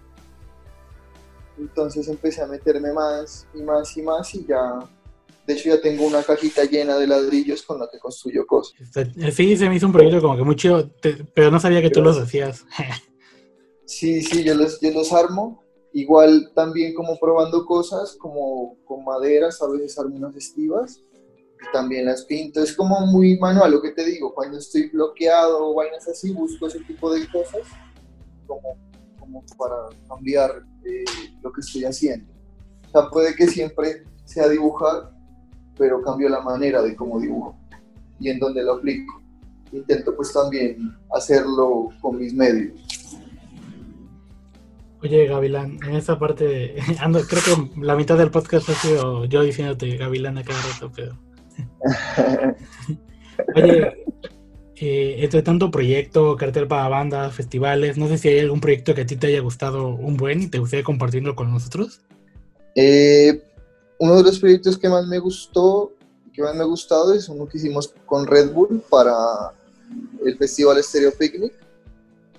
Entonces empecé a meterme más y más y más y ya, de hecho ya tengo una cajita llena de ladrillos con la que construyo cosas. Sí, se me hizo un proyecto como que mucho, pero no sabía que tú los hacías. sí, sí, yo los, yo los armo Igual también como probando cosas, como con maderas, a veces algunas estivas, también las pinto. Es como muy manual lo que te digo, cuando estoy bloqueado o vainas así, busco ese tipo de cosas como, como para cambiar eh, lo que estoy haciendo. O sea, puede que siempre sea dibujar, pero cambio la manera de cómo dibujo y en dónde lo aplico. Intento pues también hacerlo con mis medios. Oye, Gavilán, en esta parte, ando, creo que la mitad del podcast ha sido yo diciéndote Gavilán a cada rato, pero. Oye, eh, entre tanto proyecto, cartel para bandas, festivales, no sé si hay algún proyecto que a ti te haya gustado un buen y te gustaría compartirlo con nosotros. Eh, uno de los proyectos que más me gustó, que más me ha gustado, es uno que hicimos con Red Bull para el Festival Stereo Picnic.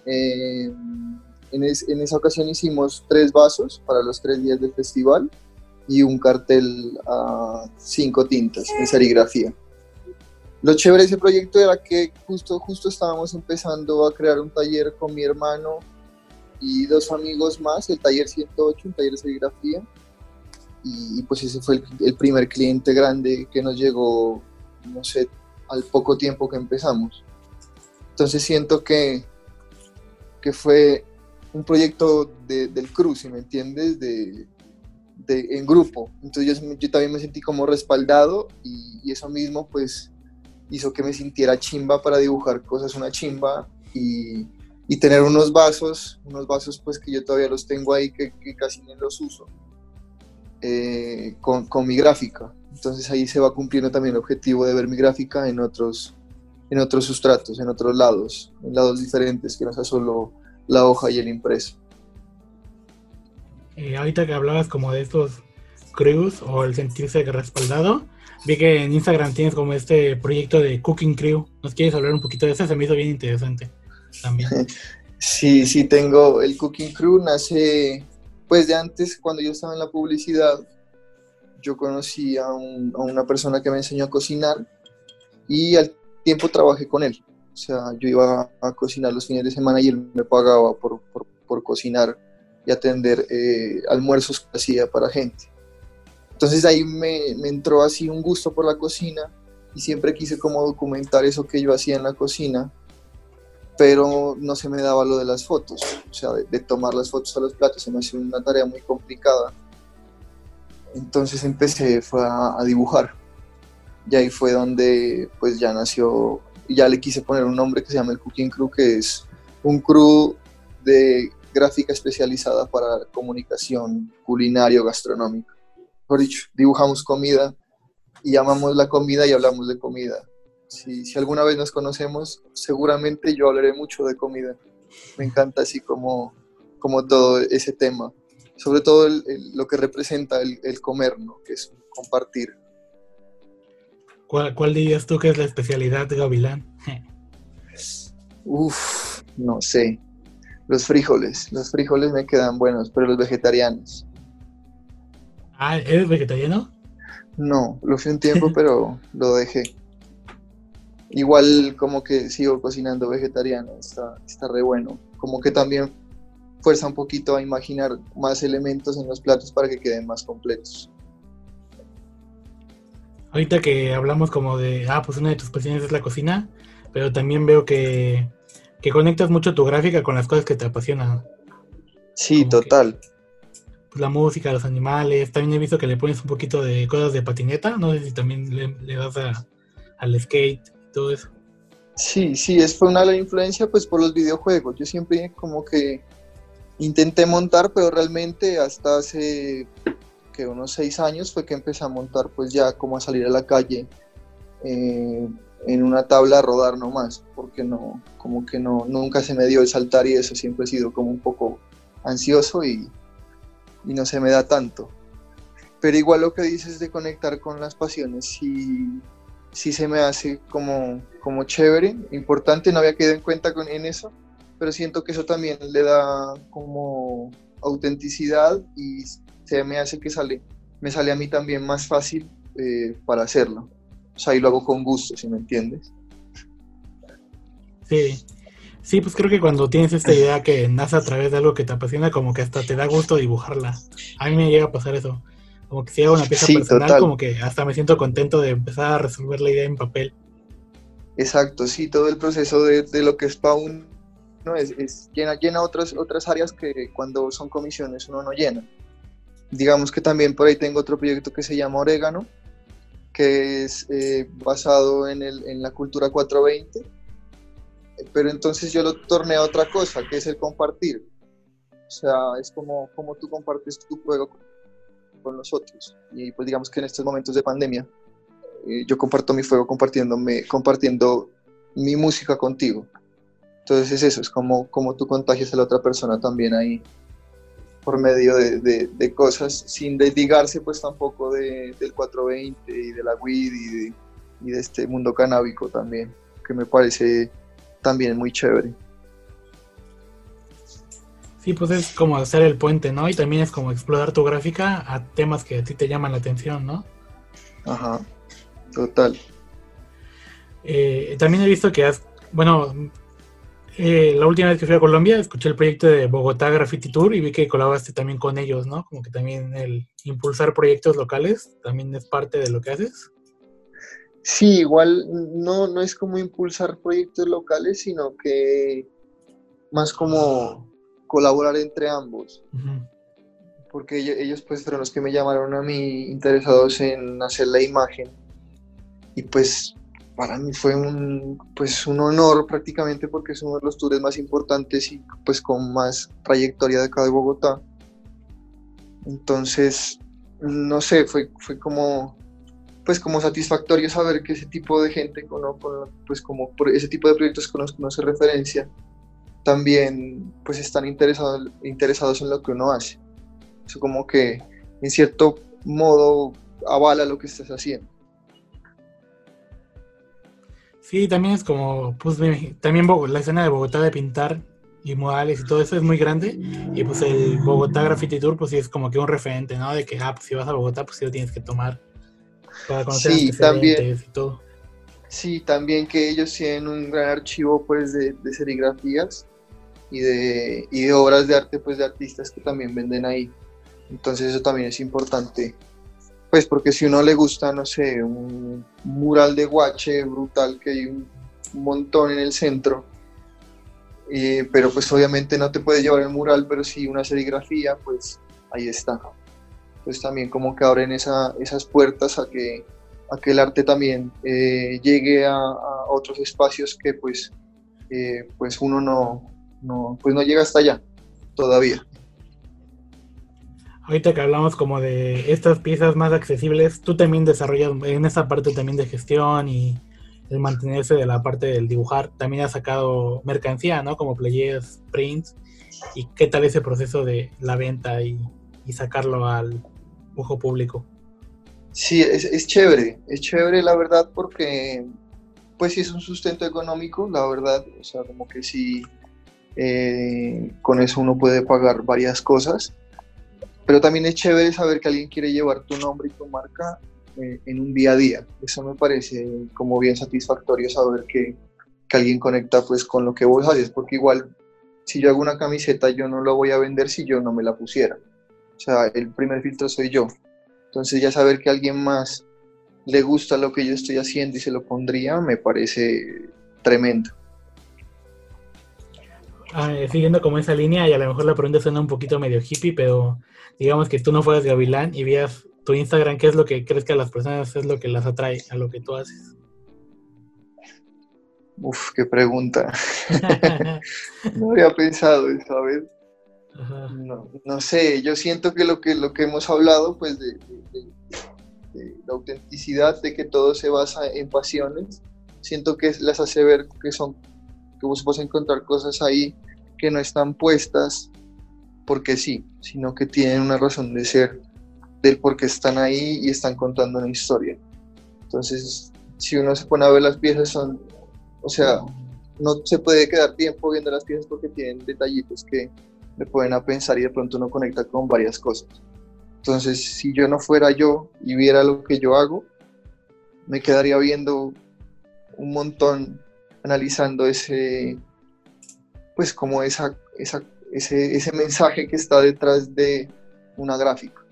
Eh, en, en, esa ocasión hicimos tres vasos para los tres días del festival y un cartel a cinco tintas en serigrafía. Lo chévere de ese proyecto era que justo, justo estábamos empezando a crear un taller con mi hermano y dos amigos más, el taller 108, un taller de serigrafía. Y, pues ese fue el, primer cliente grande que nos llegó, no sé, al poco tiempo que empezamos. Entonces siento que, que fue un proyecto de, del cruz, si me entiendes, de, de, en grupo. Entonces yo, también me sentí como respaldado y, eso mismo pues hizo que me sintiera chimba para dibujar cosas, una chimba y, y tener unos vasos, unos vasos pues que yo todavía los tengo ahí que casi ni los uso, eh, con, con, mi gráfica. Entonces ahí se va cumpliendo también el objetivo de ver mi gráfica en otros, en otros sustratos, en otros lados, en lados diferentes, que no sea solo la hoja y el impreso. Eh, ahorita que hablabas como de estos crews o el sentirse respaldado, vi que en Instagram tienes como este proyecto de Cooking Crew. ¿Nos quieres hablar un poquito de eso? Se me hizo bien interesante también. Sí, sí, tengo el Cooking Crew, nace pues de antes, cuando yo estaba en la publicidad, yo conocí a, un, a una persona que me enseñó a cocinar y al tiempo trabajé con él. O sea, yo iba a cocinar los fines de semana y él me pagaba por, por, por cocinar y atender eh, almuerzos que hacía para gente. Entonces ahí me, me, entró así un gusto por la cocina y siempre quise como documentar eso que yo hacía en la cocina, pero no se me daba lo de las fotos, o sea, de, tomar las fotos a los platos, se me hacía una tarea muy complicada. Entonces empecé fue a, dibujar y ahí fue donde pues ya nació ya le quise poner un nombre que se llama el Cooking Crew, que es un crew de gráfica especializada para comunicación culinario gastronómica. Por dicho, dibujamos comida y llamamos la comida y hablamos de comida. Si, si, alguna vez nos conocemos, seguramente yo hablaré mucho de comida. Me encanta así como, como todo ese tema. Sobre todo el, el, lo que representa el, el comer, ¿no? que es compartir ¿Cuál, ¿Cuál dirías tú que es la especialidad de Gavilán? Uf, no sé. Los frijoles. Los frijoles me quedan buenos, pero los vegetarianos. Ah, ¿eres vegetariano? No, lo fui un tiempo, pero lo dejé. Igual como que sigo cocinando vegetariano, está, está re bueno. Como que también fuerza un poquito a imaginar más elementos en los platos para que queden más completos. Ahorita que hablamos como de, ah, pues una de tus pasiones es la cocina, pero también veo que, que conectas mucho tu gráfica con las cosas que te apasionan. Sí, Como total. Pues la música, los animales, también he visto que le pones un poquito de cosas de patineta, no sé si también le, le das a- al skate todo eso. Sí, sí, es fue una influencia pues por los videojuegos. Yo siempre como que intenté montar, pero realmente hasta hace que unos seis años fue que empecé a montar pues ya como a salir a la calle eh, en una tabla a rodar nomás, porque no, como que no, nunca se me dio el saltar y eso siempre he sido como un poco ansioso y, y no se me da tanto. Pero igual lo que dices de conectar con las pasiones, sí, sí se me hace como, como chévere, importante, no había quedado en cuenta con, en eso, pero siento que eso también le da como autenticidad y se me hace que sale, me sale a mí también más fácil eh, para hacerlo. O sea, y lo hago con gusto, si me entiendes. Sí. Sí, pues creo que cuando tienes esta idea que nace a través de algo que te apasiona, como que hasta te da gusto dibujarla. A mí me llega a pasar eso. Como que si hago una pieza Sí, personal, total. como que hasta me siento contento de empezar a resolver la idea en papel. Exacto, sí, todo el proceso de, de lo que es Spawn ¿no? es, es- llena, llena otras, otras áreas que cuando son comisiones uno no llena. Digamos que también por ahí tengo otro proyecto que se llama Orégano, que es eh, basado en, el, en la cultura 420, eh, pero entonces yo lo torné a otra cosa, que es el compartir. O sea, es como, como tú compartes tu juego con los otros. Y pues digamos que en estos momentos de pandemia, eh, yo comparto mi fuego compartiéndome, compartiendo mi música contigo. Entonces es eso, es como, como tú contagias a la otra persona también ahí por medio de, de- de cosas, sin desligarse pues tampoco de- del 420 y de la weed y de, y de este mundo canábico también, que me parece también muy chévere. Sí, pues es como hacer el puente, ¿no? Y también es como explorar tu gráfica a temas que a ti te llaman la atención, ¿no? Ajá, total. Eh, también he visto que has, bueno, eh, la última vez que fui a Colombia escuché el proyecto de Bogotá Graffiti Tour y vi que colaboraste también con ellos, ¿no? Como que también el impulsar proyectos locales también es parte de lo que haces. Sí, igual no, no es como impulsar proyectos locales, sino que más como colaborar entre ambos. Ujú. porque ellos, ellos, pues fueron los que me llamaron a mí interesados en hacer la imagen y pues para mí fue un pues un honor prácticamente porque es uno de los tours más importantes y pues con más trayectoria de acá de Bogotá entonces no sé fue, fue como pues como satisfactorio saber que ese tipo de gente con, con- pues como por ese tipo de proyectos con los que uno se referencia también pues están interesados interesados en lo que uno hace eso como que en cierto modo avala lo que estás haciendo. Sí, también es como, pues también la escena de Bogotá de pintar y modales y todo eso es muy grande. Y pues el Bogotá Graffiti Tour, pues sí es como que un referente, ¿no? De que, ah, pues si vas a Bogotá, pues sí lo tienes que tomar para conocer Sí, también. y todo. Sí, también que ellos tienen un gran archivo pues de, de serigrafías y de, y de obras de arte pues de artistas que también venden ahí. Entonces eso también es importante. Pues porque si uno le gusta, no sé, un mural de guache brutal que hay un montón en el centro, eh, pero pues obviamente no te puedes llevar el mural, pero sí una serigrafía, pues ahí está. Pues también como que abren esa- esas puertas a que, a que el arte también eh, llegue a, a otros espacios que pues, eh, pues uno no, no, pues no llega hasta allá todavía. Ahorita que hablamos como de estas piezas más accesibles, tú también desarrollas en esa parte también de gestión y el mantenerse de la parte del dibujar. También has sacado mercancía, ¿no? Como playeras, prints. ¿Y qué tal ese proceso de la venta y, y sacarlo al ojo público? Sí, es, es chévere, es chévere la verdad porque pues sí es un sustento económico, la verdad, o sea, como que sí, eh, con eso uno puede pagar varias cosas, pero también es chévere saber que alguien quiere llevar tu nombre y tu marca eh, en un día a día, eso me parece como bien satisfactorio saber que, alguien conecta pues con lo que vos haces, porque igual si yo hago una camiseta yo no la voy a vender si yo no me la pusiera, o sea, el primer filtro soy yo, entonces ya saber que alguien más le gusta lo que yo estoy haciendo y se lo pondría, me parece tremendo. Ah, eh, siguiendo como esa línea, y a lo mejor la pregunta suena un poquito medio hippie, pero digamos que tú no fueras Gavilán y veas tu Instagram, ¿qué es lo que crees que a las personas es lo que las atrae a lo que tú haces? Uf, qué pregunta. no había pensado eso, a ver. No, no, sé, yo siento que lo que, lo que hemos hablado, pues de, la autenticidad, de que todo se basa en pasiones, siento que las hace ver que son, que vos vas a encontrar cosas ahí no están puestas porque sí, sino que tienen una razón de ser del por qué están ahí y están contando una historia. Entonces, si uno se pone a ver las piezas, son, o sea, no se puede quedar tiempo viendo las piezas porque tienen detallitos que le pueden a pensar y de pronto uno conecta con varias cosas. Entonces, si yo no fuera yo y viera lo que yo hago, me quedaría viendo un montón, analizando ese, pues como esa, esa, ese, ese mensaje que está detrás de una gráfica.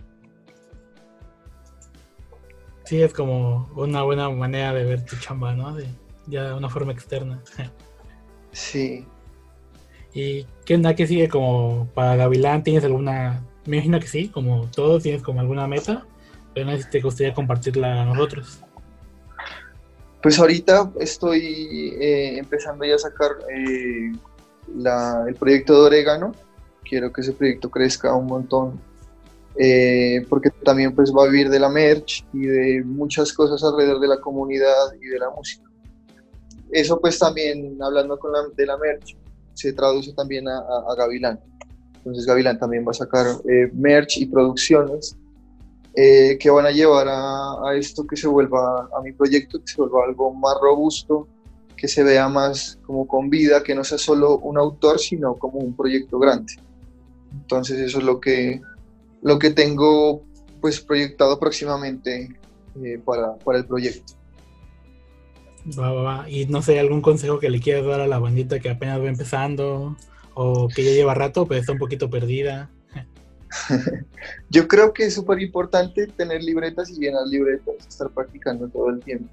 Sí, es como una buena manera de ver tu chamba, ¿no? De, ya de una forma externa. Sí. ¿Y qué onda que sigue como para Gavilán? ¿Tienes alguna me imagino que sí, como todos tienes como alguna meta, pero no sé si te gustaría compartirla a nosotros. Pues ahorita estoy eh, empezando ya a sacar eh, el proyecto de Orégano. Quiero que ese proyecto crezca un montón, eh, porque también pues va a vivir de la merch y de muchas cosas alrededor de la comunidad y de la música. Eso pues también, hablando con la, de la merch, se traduce también a, a Gavilán. Entonces Gavilán también va a sacar eh, merch y producciones eh, que van a llevar a, esto que se vuelva, a mi proyecto, que se vuelva algo más robusto, que se vea más como con vida, que no sea solo un autor, sino como un proyecto grande. Entonces eso es lo que, lo que tengo pues proyectado próximamente eh, para, para el proyecto. Va, va, va. Y no sé, algún consejo que le quieras dar a la bandita que apenas va empezando o que ya lleva rato, pero está un poquito perdida? Yo creo que es súper importante tener libretas y llenar libretas, estar practicando todo el tiempo.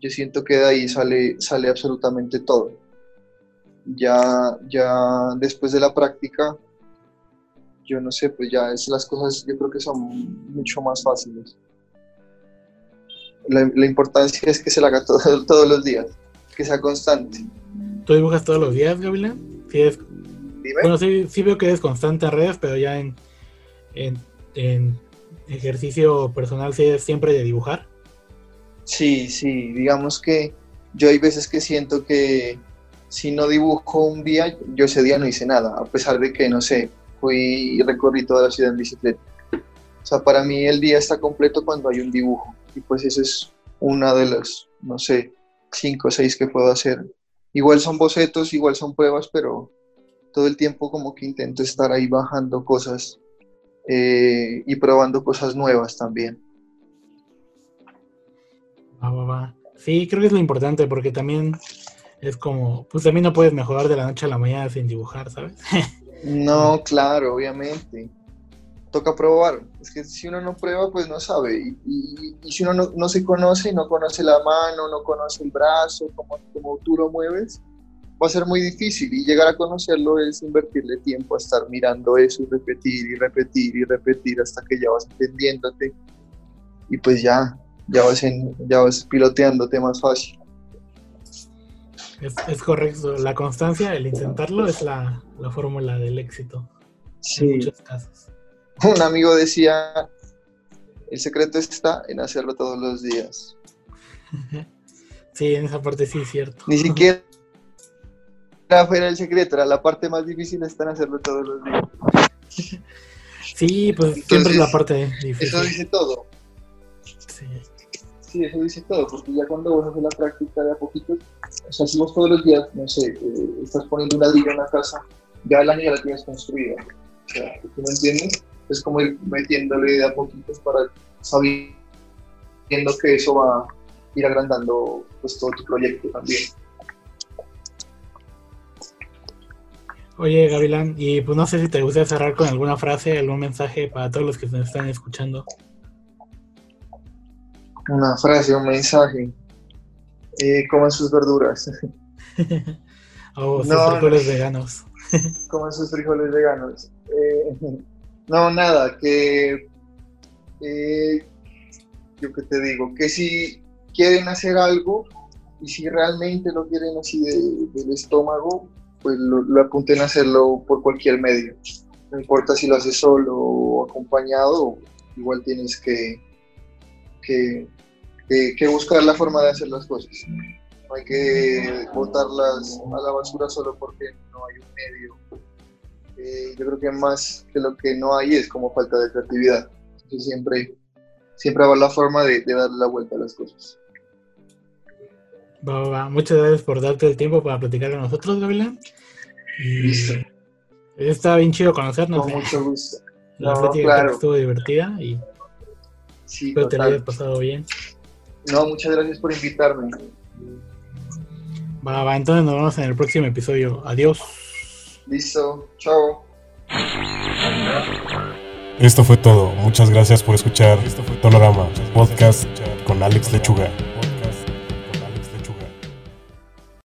Yo siento que de ahí sale, sale absolutamente todo. Ya, ya después de la práctica, yo no sé, pues ya es, las cosas yo creo que son mucho más fáciles. La, importancia es que se la haga todos los días, que sea constante. ¿Tú dibujas todos los días, Gabriela? bueno, sí, veo que eres constante en redes, pero ya en, en, ejercicio personal sí es siempre de dibujar. Sí, sí, digamos que yo hay veces que siento que si no dibujo un día, yo ese día no hice nada, a pesar de que, no sé, fui y recorrí toda la ciudad en bicicleta. O sea, para mí el día está completo cuando hay un dibujo. Y pues esa es una de las, no sé, cinco o seis que puedo hacer igual son bocetos, igual son pruebas, pero todo el tiempo como que intento estar ahí bajando cosas eh, y probando cosas nuevas también. Sí, creo que es lo importante porque también es como, pues también no puedes mejorar de la noche a la mañana sin dibujar, ¿sabes? no, claro, obviamente toca probar. Es que si uno no prueba, pues no sabe. Y, si uno no, se conoce, no conoce la mano, no conoce el brazo, como, como tú lo mueves, va a ser muy difícil. Y llegar a conocerlo es invertirle tiempo a estar mirando eso y repetir y repetir y repetir hasta que ya vas entendiéndote. Y pues ya, ya vas, en, ya vas piloteándote más fácil. Es, es correcto. La constancia, el intentarlo, es la, la fórmula del éxito. Sí. En muchos casos. un amigo decía, el secreto está en hacerlo todos los días. Sí, en esa parte sí es cierto. Ni siquiera fuera el secreto, era la parte más difícil está en hacerlo todos los días. Sí, pues siempre es la parte difícil. Eso dice todo. Sí. Sí, eso dice todo, porque ya cuando vos haces la práctica de a poquito, o sea, si todos los días, no sé, eh, estás poniendo una ladrillo en la casa, ya el año ya la tienes construida. O sea, ¿tú me entiendes? Es como ir metiéndole de a poquitos para sabiendo que eso va a ir agrandando pues todo tu proyecto también. Oye, Gavilán, y pues no sé si te gustaría cerrar con alguna frase, algún mensaje para todos los que nos están escuchando. Una frase, un mensaje. Eh, coman sus verduras. o sus No, frijoles veganos. coman sus frijoles veganos. Eh, no, nada, que eh, yo que te digo, que si quieren hacer algo y si realmente lo quieren así de- del estómago, pues lo, lo apunten a hacerlo por cualquier medio. No importa si lo haces solo o acompañado, igual tienes que, que, que- que buscar la forma de hacer las cosas. No hay que botarlas a la basura solo porque no hay un medio. Eh, yo creo que más que lo que no hay es como falta de creatividad. Entonces siempre, siempre va la forma de, de darle la vuelta a las cosas. Va, va, va. Muchas gracias por darte el tiempo para platicar con nosotros. Y Listo. está bien chido conocernos. Con eh. mucho gusto. La No, plática claro. estuvo divertida y Sí, espero te la total. hayas pasado bien. No, muchas gracias por invitarme. Va, va, entonces nos vemos en el próximo episodio. Adiós. Listo, chao. Esto fue todo. Muchas gracias por escuchar Tonorama Podcast con Alex Lechuga.